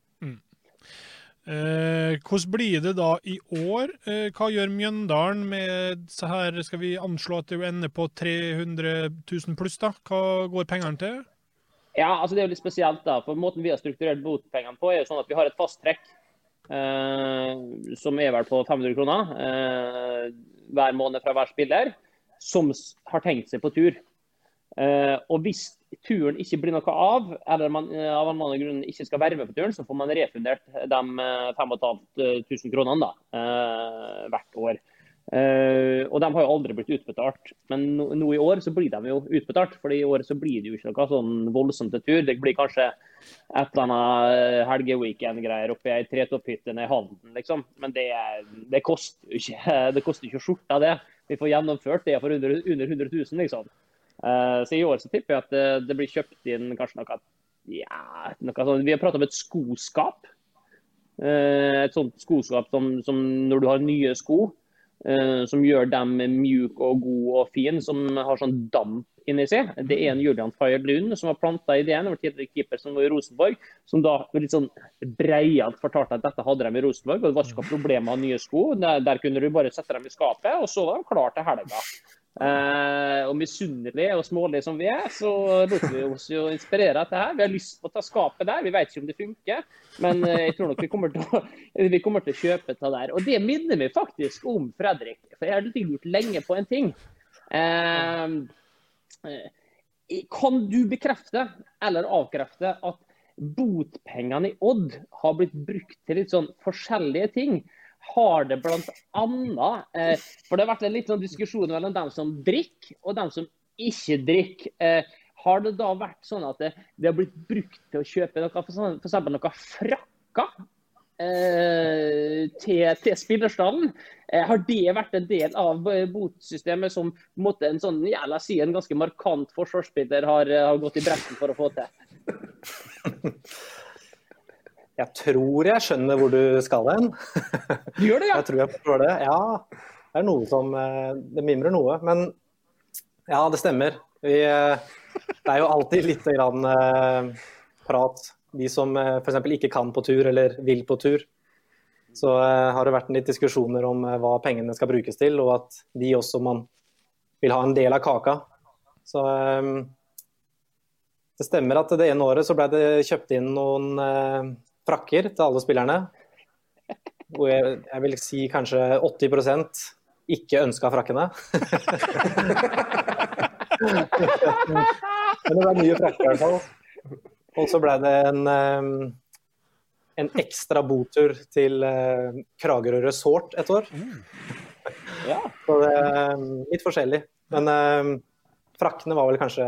Eh, hvordan blir det da i år? Eh, hva gjør Mjøndalen med så her Skal vi anslå at det ender på 300 000 pluss, da? Hva går pengene til? Ja, altså det er jo litt spesielt da, for Måten vi har strukturert botpengene på, er jo sånn at vi har et fast trekk eh, som er vel på 500 kroner eh, hver måned fra hver spiller, som har tenkt seg på tur. Eh, og Hvis turen ikke blir noe av, eller man eh, av en annen grunn ikke skal være med på turen, så får man refundert de eh, 5500 kronene da, eh, hvert år. Eh, og de har jo aldri blitt utbetalt. Men nå, nå i år så blir de jo utbetalt. For i år så blir det jo ikke noe sånn voldsomt til tur. Det blir kanskje et eller annet eh, helgeweekend-greier oppe i ei tretopphytte nede i Halden, liksom. Men det, det koster jo ikke ikke skjorta, det. Vi får gjennomført det for under, under 100 000, liksom. Eh, så i år så tipper jeg at det, det blir kjøpt inn kanskje noe ja, noe sånn, Vi har pratet om et skoskap. Eh, et sånt skoskap som, som når du har nye sko, eh, som gjør dem mjuk og god og fin, som har sånn damp inni seg. Det er en Julian Fayer Lund som har planta ideen. over tidligere keeper som var i Rosenborg, som da litt sånn breialt fortalte at dette hadde de i Rosenborg. og Det var ikke noe problem med å ha nye sko. Der, der, kunne du bare sette dem i skapet, og så var de klare til helga. Eh, og misunnelige og smålige som vi er, så lot vi oss jo inspirere dette. her. Vi har lyst på å ta skapet der. Vi vet ikke om det funker, men eh, jeg tror nok vi kommer til å, vi kommer til å kjøpe det der. Og det minner meg faktisk om Fredrik, for jeg har lurt lenge på en ting. Eh, eh, kan du bekrefte eller avkrefte at botpengene i Odd har blitt brukt til litt sånn forskjellige ting? Har det bl.a. Eh, for det har vært en litt sånn diskusjon mellom dem som drikker og dem som ikke drikker. Eh, har det da vært sånn at det, det, har blitt brukt til å kjøpe noe, f.eks. noe frakker eh, til, til spillerstallen? Eh, har det vært en del av botsystemet som en, måte, en sånn, la si, en ganske markant forsvarsspiller har, har gått i bresjen for å få til? Jeg tror jeg skjønner hvor du skal hen. Du gjør det, ja? Jeg tror jeg forstår det. Ja, det er noe som eh, Det mimrer noe. Men ja, det stemmer. Vi, eh, det er jo alltid litt grann eh, prat. De som f.eks. ikke kan på tur eller vil på tur. Så har det vært litt diskusjoner om hva pengene skal brukes til, og at de også man vil ha en del av kaka. Så det stemmer at det ene året så ble det kjøpt inn noen frakker til alle spillerne. Hvor jeg, jeg vil si kanskje 80 ikke ønska frakkene. Men det var mye frakker i hvert fall. Og så ble det en, en ekstra botur til Kragerø Resort et år. Ja. Så det er litt forskjellig. Men frakkene var vel kanskje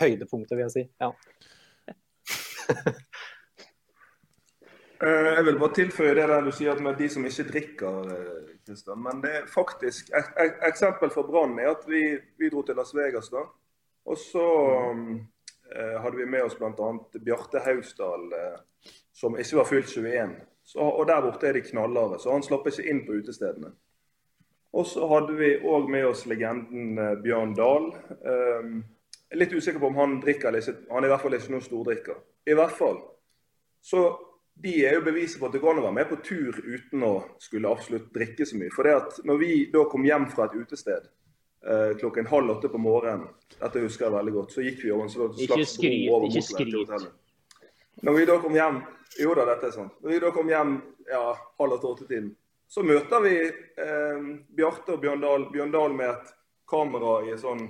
høydepunktet, vil jeg si. Ja. Eh, jeg vil bare tilføye det der du sier med de som ikke drikker. Kristian. Eh, Men det er faktisk et, et eksempel for Brann er at vi, vi, dro til Las Vegas da. Og så um, hadde vi med oss bl.a. Bjarte Hausdal, eh, som ikke var fylt 21. Så, og der borte er de knallharde, så han slapp ikke inn på utestedene. Og så hadde vi òg med oss legenden Bjørn Dahl. Um, litt usikker på om han drikker eller ikke. Han er i hvert fall ikke noen stordrikker. I hvert fall. Så de er jo beviset på at det går an å være med på tur uten å skulle absolutt drikke så mye. For det at når vi da kom hjem fra et utested eh, klokken halv åtte på morgenen, dette husker jeg veldig godt, så gikk vi over en slags ikke skryt, over ikke skryt. Når vi da kom hjem Jo da, dette er sant. Når vi da kom hjem ja, halv åtte-åtte-tiden, så møter vi eh, Bjarte og Bjørn Dahl med et kamera i en sånn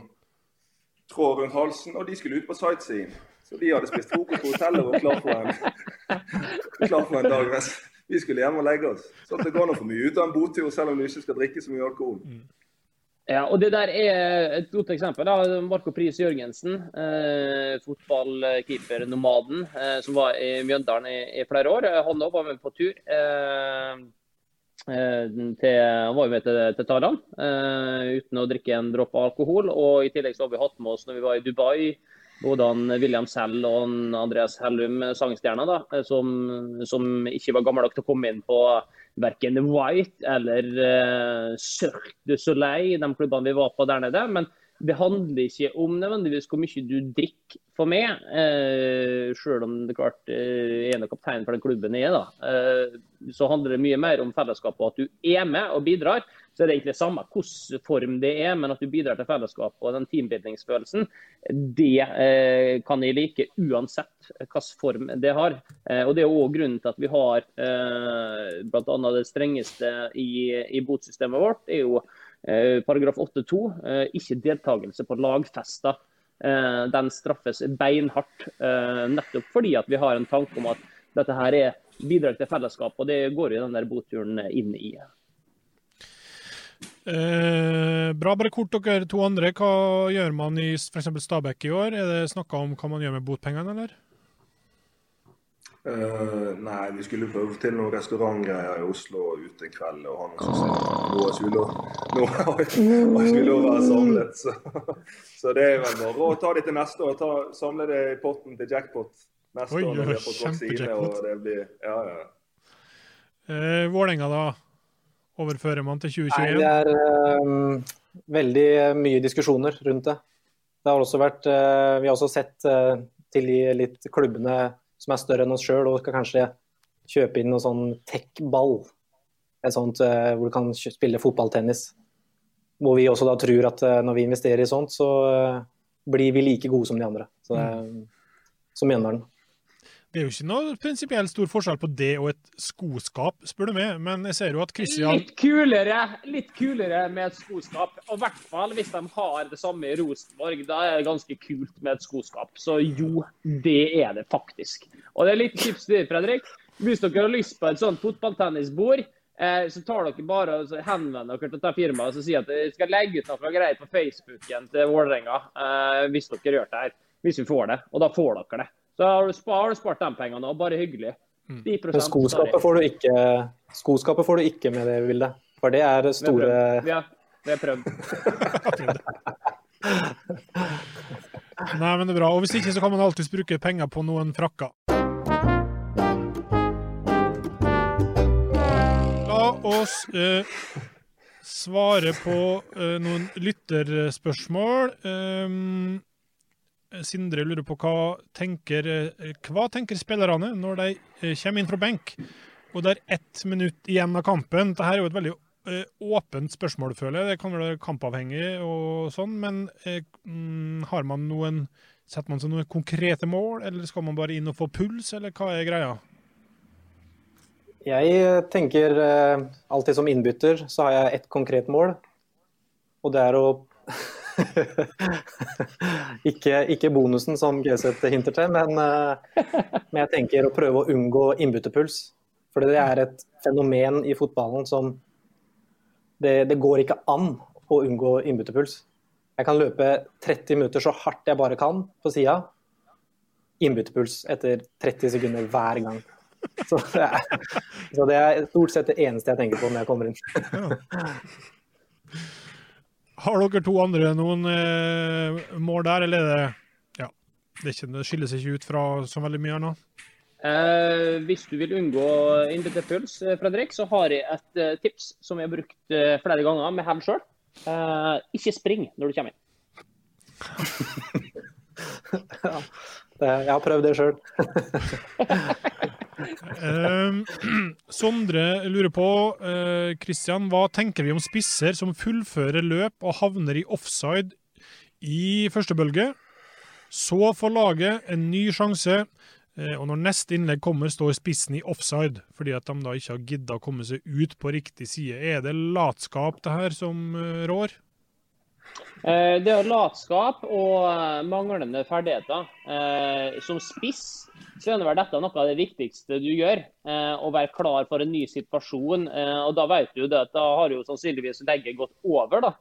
tråd rundt halsen, og de skulle ut på sightseeing. Så de hadde spist frokost på hotellet og var klar for en, klar for en dag. Mens vi skulle hjem og legge oss. Så det går nå for mye ut av en botur selv om du ikke skal drikke så mye alkohol. Mm. Ja, og Det der er et godt eksempel. da, Marco Pris Jørgensen, eh, fotballkeeper-nomaden, eh, som var i Mjøndalen i, i flere år. Han òg var med på tur. Eh, eh til, han var jo med til, til Thailand eh, uten å drikke en dråpe alkohol. og I tillegg så har vi hatt med oss når vi var i Dubai både William Sell og Andreas Hellum, sangstjerna, da, som, som, ikke var gammel nok til å komme inn på verken White eller uh, Cirque du Soleil, de klubbene vi var på der nede. Men det handler ikke om nødvendigvis hvor mye du drikker for meg, uh, selv om det klart uh, er av kapteinen for den klubben jeg er. da. Uh, så handler det mye mer om fellesskapet og at du er med og bidrar. Så er det egentlig samme hvilken form det er, men at du bidrar til fellesskapet og den teambildningsfølelsen, det eh, kan jeg like uansett hvilken form det har. Eh, og Det er òg grunnen til at vi har eh, bl.a. det strengeste i, i botsystemet vårt. er jo eh, paragraf 8-2, eh, ikke deltakelse på lagfester. Den straffes beinhardt, nettopp fordi at vi har en tanke om at dette her er bidrag til fellesskap, og det går jo den der boturen inn i. Eh, bra. Bare kort dere to andre. Hva gjør man i f.eks. Stabæk i år? Er det snakka om hva man gjør med botpengene, eller? Uh, nei, vi skulle prøve til noen restaurantgreier i Oslo ute en kveld. og han også Nå har ikke vi lov å være samlet. Så, så, det er vel bare å ta det til neste år. Ta, samle det i potten til jackpot neste Oi, år når vi har fått vaksine. og det blir, ja, ja. Eh, Vålerenga, da? Overfører man til Nei, det er eh, veldig mye diskusjoner rundt det. Det har vært, uh, vi har også sett uh, til de litt klubbene som er større enn oss sjøl, og skal kanskje kjøpe inn noe sånn tech-ball. Et sånt uh, hvor du kan spille fotballtennis. Hvor vi også da tror at når vi investerer i sånt, så blir vi like gode som de andre. Så, eh, som Mjøndalen. Det er jo ikke noe prinsipielt stor forskjell på det og et skoskap, spør du meg. Men jeg ser jo at Christian Litt kulere, litt kulere med et skoskap. Og i hvert fall hvis de har det samme i Rosenborg. Da er det ganske kult med et skoskap. Så jo, det er det faktisk. Og det er litt tips til Fredrik. Hvis dere har lyst på et sånt fotballtennisbord, eh, så tar dere bare og henvender dere til dette firmaet og sier at dere skal legge ut noe greier på Facebooken til Vålerenga eh, hvis dere gjør det her. Hvis vi får det. Og da får dere det. Så har du spart, har du spart de pengene, òg, bare hyggelig. 10 Men skoskapet får, du ikke, skoskapet får du ikke med det bildet. For det er det store Vi har, vi har prøvd. Nei, men det er bra. Og hvis ikke, så kan man alltids bruke penger på noen frakker. La oss eh, svare på eh, noen lytterspørsmål. Um, Sindre lurer på hva tenker, hva tenker spillerne når de eh, kommer inn fra benk, og det er ett minutt igjen av kampen. Dette er jo et veldig eh, åpent spørsmål, føler jeg. Det kan være kampavhengig og sånn, men eh, mm, har man noen Setter man seg noen konkrete mål, eller skal man bare inn og få puls, eller hva er greia? Jeg tenker alltid som innbytter så har jeg ett konkret mål, og det er å ikke, ikke bonusen som Gauseth hinter til, men, eh, men jeg tenker å prøve å unngå innbytterpuls. For det er et fenomen i fotballen som det, det går ikke an å unngå innbytterpuls. Jeg kan løpe 30 minutter så hardt jeg bare kan på sida. Innbytterpuls etter 30 sekunder hver gang. Så det, er, så det er stort sett det eneste jeg tenker på når jeg kommer inn. Har dere to andre noen eh, mål der, eller er det Ja, det, ikke, det skiller seg ikke ut fra så veldig mye annet? Eh, hvis du vil unngå innbytterpuls, puls, Fredrik, så har jeg et eh, tips som jeg har brukt eh, flere ganger med hevn sjøl. Eh, ikke spring når du kommer inn. Ja, jeg har prøvd det sjøl. Eh, Sondre lurer på Kristian, Christian, hva tenker vi om spisser som fullfører løp og havner i offside i første bølge? Så får laget en ny sjanse, eh, og når neste innlegg kommer, står spissen i offside, fordi at de da ikke har gidda å komme seg ut på riktig side. Er det latskap det her som eh, rår? Eh, Det er latskap og eh, manglende ferdigheter. Eh, Som spiss så er det vel dette noe av det viktigste du gjør. Å være klar for en ny situasjon. Og Da vet du det at da har jo sannsynligvis legget gått over. da.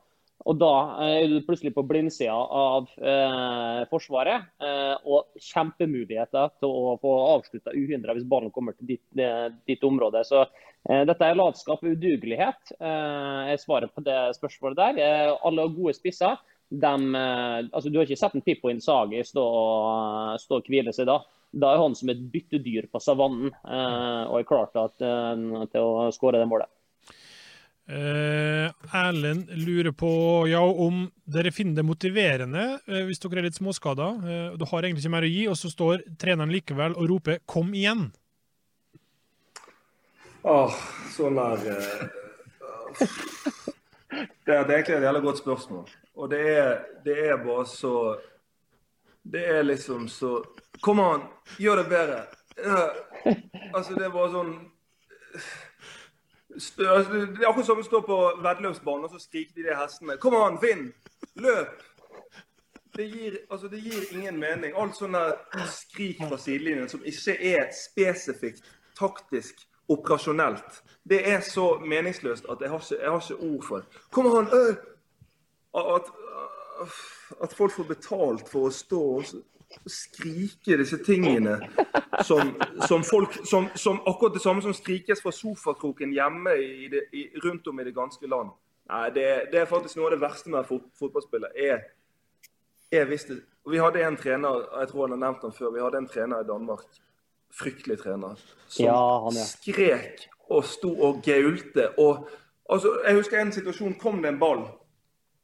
Og da eh, er du plutselig på blindsida av eh, Forsvaret. Eh, og kjempemuligheter til å få avslutta uhindra hvis ballen kommer til ditt, eh, ditt område. Så eh, dette er latskap og udugelighet. Eh, er svaret på det spørsmålet der. Alle gode spisser. De, altså Du har ikke sett en Pippo Insagi stå stå og hvile seg da. Da er han som et byttedyr på savannen og er klar til, at, til å skåre det målet. Eh, Erlend lurer på ja, om dere finner det motiverende eh, hvis dere er litt småskada. Eh, du har egentlig ikke mer å gi, og så står treneren likevel og roper 'kom igjen'. Åh, sånn nær eh, det, er, egentlig et jævlig godt spørsmål. Og det er, det er bare så Det er liksom så Kom an, gjør det bedre. Ja, altså, det er bare sånn Det er akkurat som å stå på veddeløpsbanen og så skrike de der hestene. Kom an, vinn! Løp! Det gir, altså, det gir ingen mening. Alt sånn skrik fra sidelinjen som ikke er spesifikt taktisk operasjonelt. Det er så meningsløst at jeg har ikke, jeg har ikke ord for det. Kom an! Øh! At, at folk får betalt for å stå og skrike disse tingene som, som folk som, som akkurat det samme som strikes fra sofakroken hjemme i det, i, rundt om i det ganske land. Nei, det, det er faktisk noe av det verste med fot, fotballspillet. Er, er det, vi hadde en trener, jeg tror han har nevnt han før, vi hadde en trener i Danmark, fryktelig trener, som Ja, han, ja. skrek og sto og gaulte. Og, altså, Jeg husker en situasjon kom det en ball.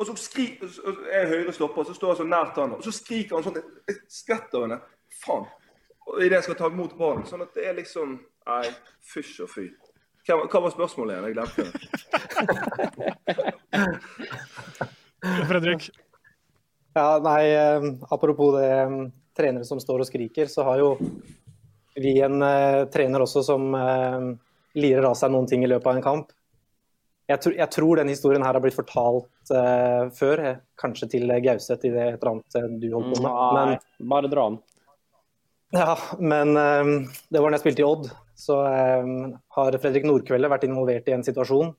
Og så skriker jeg høyre stopper, og så står jeg så nært han, og så skriker han sånn Jeg skvetter henne. Faen. Idet jeg skal ta imot ballen. Sånn at det er liksom Nei, fysj og fy. Hva, hva var spørsmålet igjen? Jeg glemte det. Fredrik? Ja, nei, eh, apropos det eh, trenere som står og skriker, så har jo vi en eh, trener også som eh, lirer av seg noen ting i løpet av en kamp. Jeg, tr jeg tror den historien her har blitt fortalt uh, før, eh, kanskje til Gauseth i det et eller annet eh, du holdt på med. Nei, bare dra den. Ja, men um, det var da jeg spilte i Odd, så um, har Fredrik Nordkvelde vært involvert i en situasjon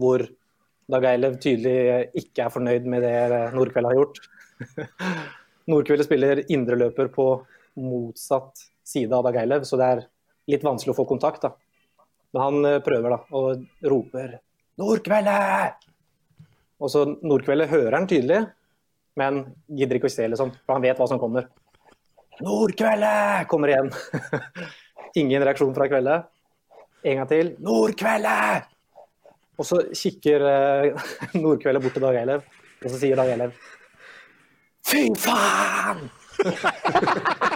hvor Dag Eilev tydelig ikke er fornøyd med det Nordkveld har gjort. Nordkveld spiller indreløper på motsatt side av Dag Eilev, så det er litt vanskelig å få kontakt. da. Men han eh, prøver da, og roper 'Nordkveldet!' Og så Nordkveldet hører han tydelig, men gidder ikke å se, liksom, for han vet hva som kommer. 'Nordkveldet!' kommer igjen. Ingen reaksjon fra Kveldet. En gang til. 'Nordkveldet!' Og så kikker uh, Nordkveldet bort til Dag Eilev, og så sier Dag Eilev Fy faen!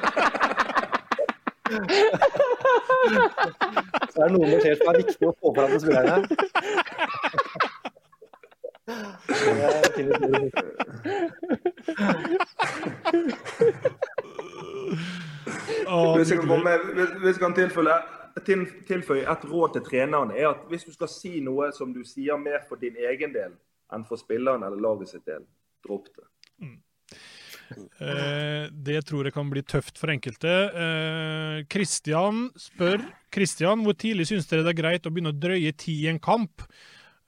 så er det noe som skjer som er viktig å få fram til spillerne. Hvis jeg kan, komme, hvis jeg kan tilføye, tilføye et råd til trenerne, er at hvis du skal si noe som du sier mer for din egen del enn for spilleren eller laget sitt del, dropp det. Mm. Eh, det tror jeg kan bli tøft for enkelte. Kristian eh, spør Kristian, hvor tidlig syns dere det er greit å begynne å drøye tid i en kamp?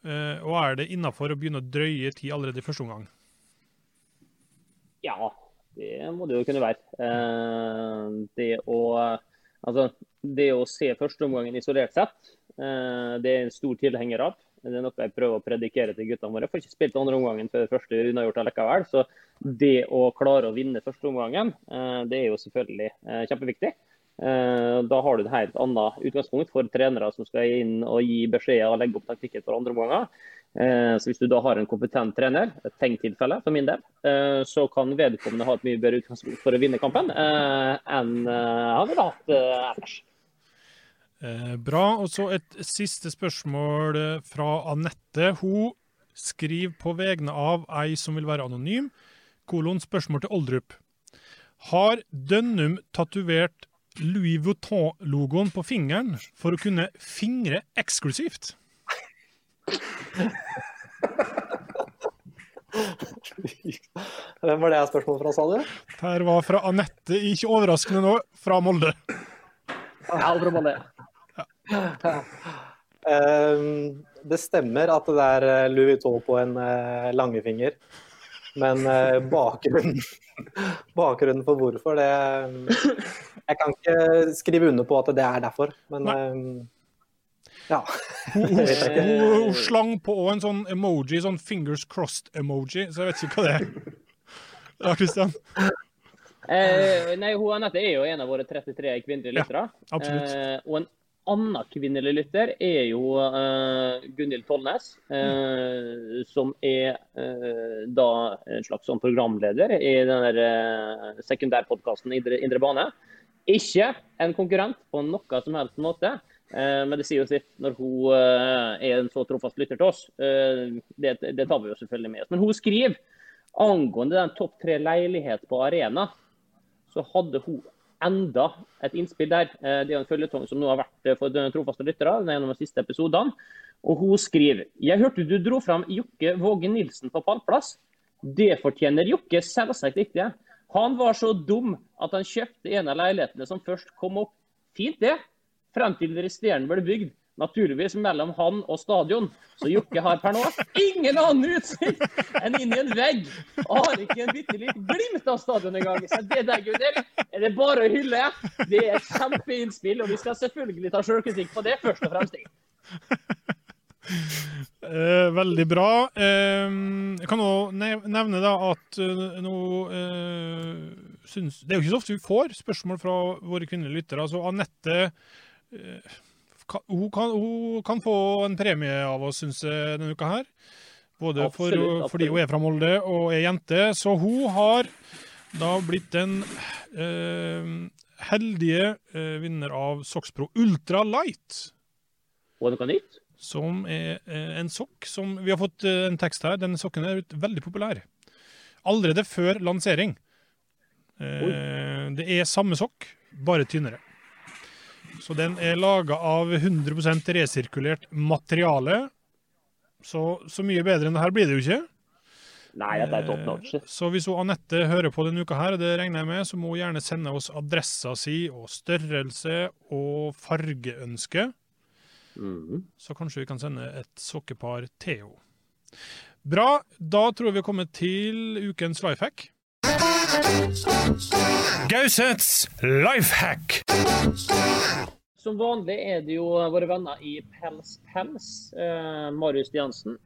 Eh, og er det innafor å begynne å drøye tid allerede i første omgang? Ja, det må det jo kunne være. Det å Altså, det å se førsteomgangen isolert sett, det er en stor tilhenger av. Det er noe jeg prøver å predikere til guttene våre. Jeg får ikke spilt andre omgangen før første unnagjort likevel. Så det å klare å vinne første omgangen, det er jo selvfølgelig kjempeviktig. Da har du et helt annet utgangspunkt for trenere som skal inn og gi beskjeder og legge opp taktikken for andre omganger. Eh, så Hvis du da har en kompetent trener, et tenktilfelle for min del, eh, så kan vedkommende ha et mye bedre utgangspunkt for å vinne kampen eh, enn han ville hatt ellers. Bra. Og så et siste spørsmål fra Anette. Hun skriver på vegne av ei som vil være anonym. Kolon spørsmål til Oldrup. Har Dønnum tatovert Louis Vuitton-logoen på fingeren for å kunne fingre eksklusivt? Hvem var det spørsmålet fra, sa du? Det her var fra Anette, ikke overraskende nå, fra Molde. Ja, fra Molde. Um, det stemmer at det er eh, Louis Vuitton på en uh, langefinger. Men uh, bakgrunnen, bakgrunnen for hvorfor, det Jeg kan ikke skrive under på at det er derfor. Men Nei. ja. hun, slang på en sånn emoji, sånn fingers crossed-emoji, så jeg vet ikke hva det er. Ja, Kristian? Eh, nei, hun Anette er jo en av våre 33 kvinnelige lyttere. Ja, absolutt. Eh, og en annen kvinnelig lytter er jo uh, Gunhild Tollnes, uh, som er uh, da en slags sånn programleder i den der sekundærpodkasten Indre, Indre Bane. Ikke en konkurrent på noe som helst måte. Men det sier jo sitt når hun er en så trofast lytter til oss. Det, det, tar vi jo selvfølgelig med oss. Men hun skriver angående den topp tre leilighet på Arena, så hadde hun enda et innspill der. Det er en følgetong som nå har vært for de trofaste lyttere gjennom de siste episodene. Og hun skriver Jeg hørte du dro fram Jokke Våge Nilsen på pallplass. Det fortjener Jokke selvsagt ikke. Han var så dum at han kjøpte en av leilighetene som først kom opp. Fint, det frem til de resterende ble bygd. Naturligvis mellom han og stadion. Så Jokke har per nå ingen annen utsikt enn inn i en vegg. Og har ikke en bitte litt glimt av stadion engang. Så det der, Gunhild, er det bare å hylle. Det er et kjempeinnspill, og vi skal selvfølgelig ta sjølkritikk på det, først og fremst. Eh, veldig bra. Eh, jeg kan òg nevne da at uh, nå eh, syns Det er jo ikke så ofte vi får spørsmål fra våre kvinnelige lyttere. Altså Anette Eh, hun, kan, hun kan få en premie av oss, syns jeg, denne uka her. Både for, Absolutt, absolutt. fordi hun er fra Molde og er jente. Så hun har da blitt den eh, heldige eh, vinner av Soxpro Ultra Light. Og noe nytt? Som er eh, en sokk som Vi har fått eh, en tekst her. Den sokken er veldig populær. Allerede før lansering. Eh, det er samme sokk, bare tynnere. Så den er laga av 100% resirkulert materiale. Så, så mye bedre enn det her blir det jo ikke. Nei, det er top notch. Eh, Så hvis Anette hører på denne uka, her, og det regner jeg med, så må hun gjerne sende oss adressa si og størrelse og fargeønske. Mhm. Så kanskje vi kan sende et sokkepar til henne. Bra. Da tror jeg vi er kommet til ukens life Gausets LIFEHACK! Som vanlig er det jo våre venner i Pels Pels, eh, Marius Stiansen,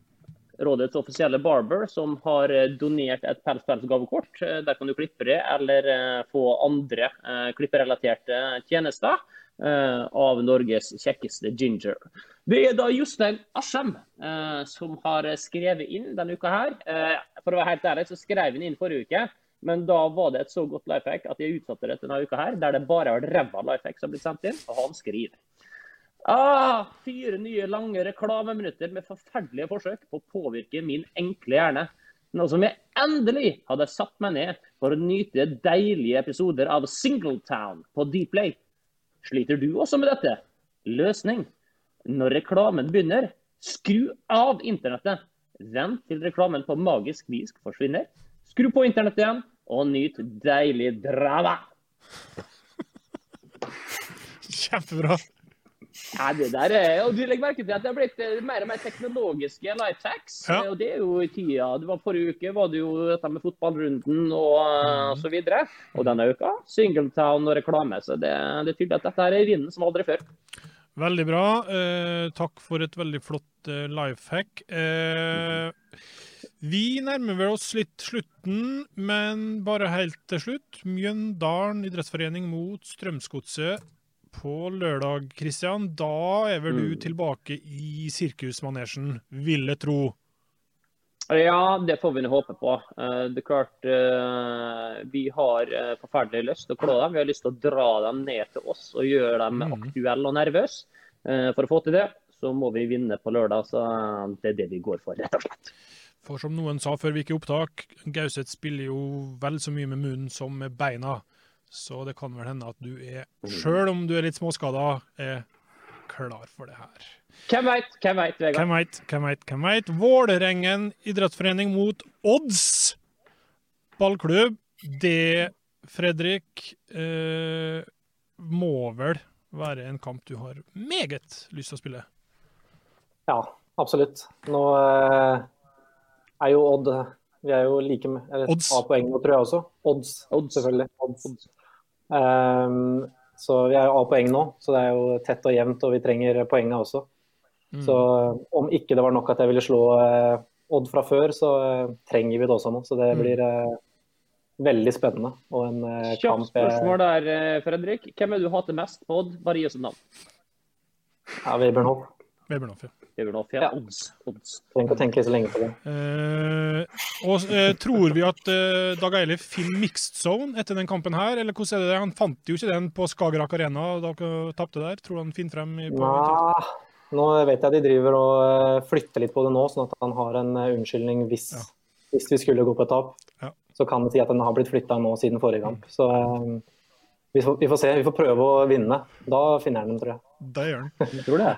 rådets offisielle barber, som har eh, donert et Pels Pels gavekort. Eh, der kan du klippe det, eller eh, få andre eh, klipperelaterte tjenester eh, av Norges kjekkeste ginger. Det er da Jostein Aschem som har skrevet inn denne uka her. For å være helt ærlig så skrev han inn forrige uke. Men da var det et så godt life hack at jeg utsatte det til denne uka her, der det bare vært ræva life hack som har blitt sendt inn. Og han skriver. Ah, fire nye lange reklameminutter med forferdelige forsøk på å påvirke min enkle hjerne. Nå som jeg endelig hadde satt meg ned for å nyte deilige episoder av Singletown på Dplay. Sliter du også med dette? Løsning. Når reklamen begynner, skru av internettet. Vent til reklamen på magisk vis forsvinner. Skru på internettet igjen, og nyt deilig drava. Kjempebra. Ja, det der er, og du legger merke til at det har blitt eh, mer og mer teknologiske life hacks. Ja. Og det er jo i tida. Det var Forrige uke var det jo dette med fotballrunden og og så videre. Og denne uka Singletown og reklame. Så det, det er tydelig at dette er vinden som aldri før. Veldig bra. Eh, takk for et veldig flott eh, life hack. Eh, vi nærmer vel oss litt slutten, men bare helt til slutt. Mjøndalen idrettsforening mot Strømsgodset på lørdag, Kristian. Da er vel du tilbake i sirkusmanesjen, vil jeg tro. Ja, det får vi nå håpe på. Eh, Det er klart eh, Vi har eh, forferdelig lyst til å klå dem. Vi har lyst til å dra dem ned til oss og gjøre dem aktuelle og nervøse. For å få til det, så må vi vinne på lørdag. Så det er det vi går for, rett og slett. For som noen sa før vi gikk i opptak, Gauseth spiller jo vel så mye med munnen som med beina. Så det kan vel hende at du er, sjøl om du er litt småskada, er klar for det her. Hvem veit, hvem veit, Vegard? Hvem veit, hvem veit, hvem veit. Vålerengen idrettsforening mot Odds ballklubb. Det, Fredrik, eh, må vel være en kamp du har meget lyst til å spille? Ja, absolutt. Nå eh, er jo Odd Vi er jo like med eller, Odds. A poeng nå, tror jeg også. Odds, selvfølgelig. Odds. Um, så vi er jo A poeng nå, så det er jo tett og jevnt, og vi trenger poengene også. Så om ikke det var nok at jeg ville slå uh, Odd fra før, så uh, trenger vi det også nå. Så det blir uh, veldig spennende. Og en uh, Kjapt spørsmål der, eh, Fredrik. Hvem er det du hater mest på Odd? Bare gi oss et navn. Ja, Webern Hoff. Webernhoff, ja. Webernhoff, ja. har Odds. Odds. Trenger ikke å tenke så lenge på det. Eh, og eh, Tror vi at eh, Dag Eilif finner mixed zone etter den kampen her, eller hvordan er det? Han fant jo ikke den på Skagerrak Arena da dere tapte der. Tror du han finner frem? i- på Nei, nå vet jeg de driver og eh, flytter litt på det nå, sånn at han har en eh, unnskyldning hvis, hvis vi skulle gå på et tap. Ja. Så kan det si at den har blitt flytta nå siden forrige kamp. Så eh, vi, får, vi får se. Vi får prøve å vinne. Da finner jeg den, tror jeg. Det gjør han. Tror det.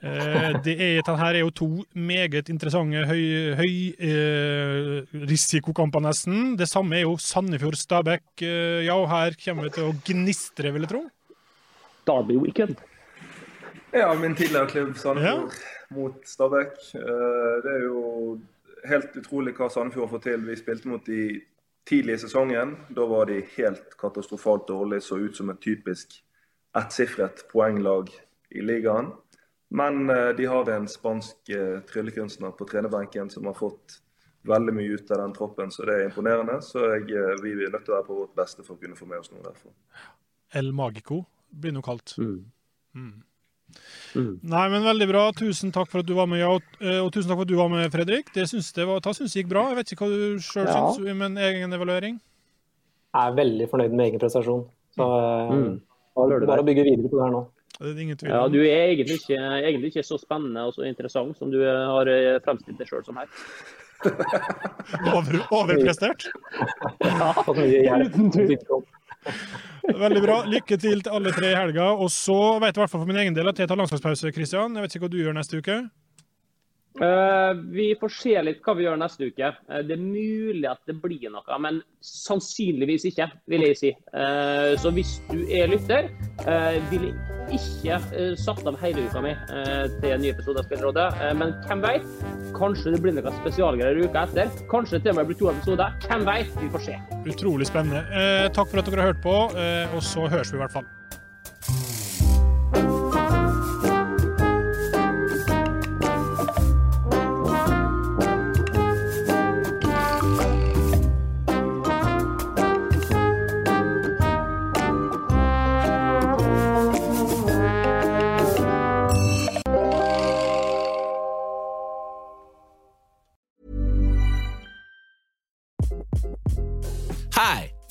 Eh, det er, her er jo to meget interessante høy, høy eh, risikokamper, nesten. Det samme er jo Sandefjord-Stabæk. Eh, ja, og her kommer vi til å gnistre, vil jeg tro. Derby weekend. Ja, min tidligere klubb Sandefjord mot Stabæk. Eh, Det er jo helt utrolig hva Sandefjord har fått til. Vi spilte mot de tidlig i sesongen. Da var de helt katastrofalt dårlige. Så ut som et typisk ettsifret poenglag i ligaen. Men eh, de har en spansk eh, tryllekunstner på trenerbenken som har fått veldig mye ut av den troppen, så det er imponerende. Så jeg, eh, vi er nødt til å være på vårt beste for å kunne få med oss noe derfra. El Magico blir nå kalt. Mm. Nei, men veldig bra. Tusen takk for at du var med, ja, og, eh, og tusen takk for at du var med, Fredrik. Det syns det, var, det syns det gikk bra. Jeg vet ikke hva du sjøl Ja. syns, men egen evaluering? Jeg er veldig fornøyd med egen prestasjon. Så eh, Mm. bare, bare å bygge videre på det her nå. Det er ingen tvil Ja, du er egentlig ikke, egentlig ikke så spennende og så interessant som du har eh, fremstilt deg sjøl som her. Over, overprestert. ja. Veldig bra. Lykke til til alle tre i helga. Og så vet jeg i hvert fall for min egen del at jeg tar landslagspause, Kristian. Jeg vet ikke hva du gjør neste uke? Eh, vi får se litt hva vi gjør neste uke. Eh, det er mulig at det blir noe, men sannsynligvis ikke, vil jeg si. Eh, så hvis du er lytter, vil jeg ikke satt av hele uka mi til en ny episode av Spillrådet. Men hvem veit? Kanskje det blir noe spesialgreier uka etter. Kanskje det til og med blir to episoder. Hvem veit? Vi får se. Utrolig spennende. Takk for at dere har hørt på, og så høres vi i hvert fall.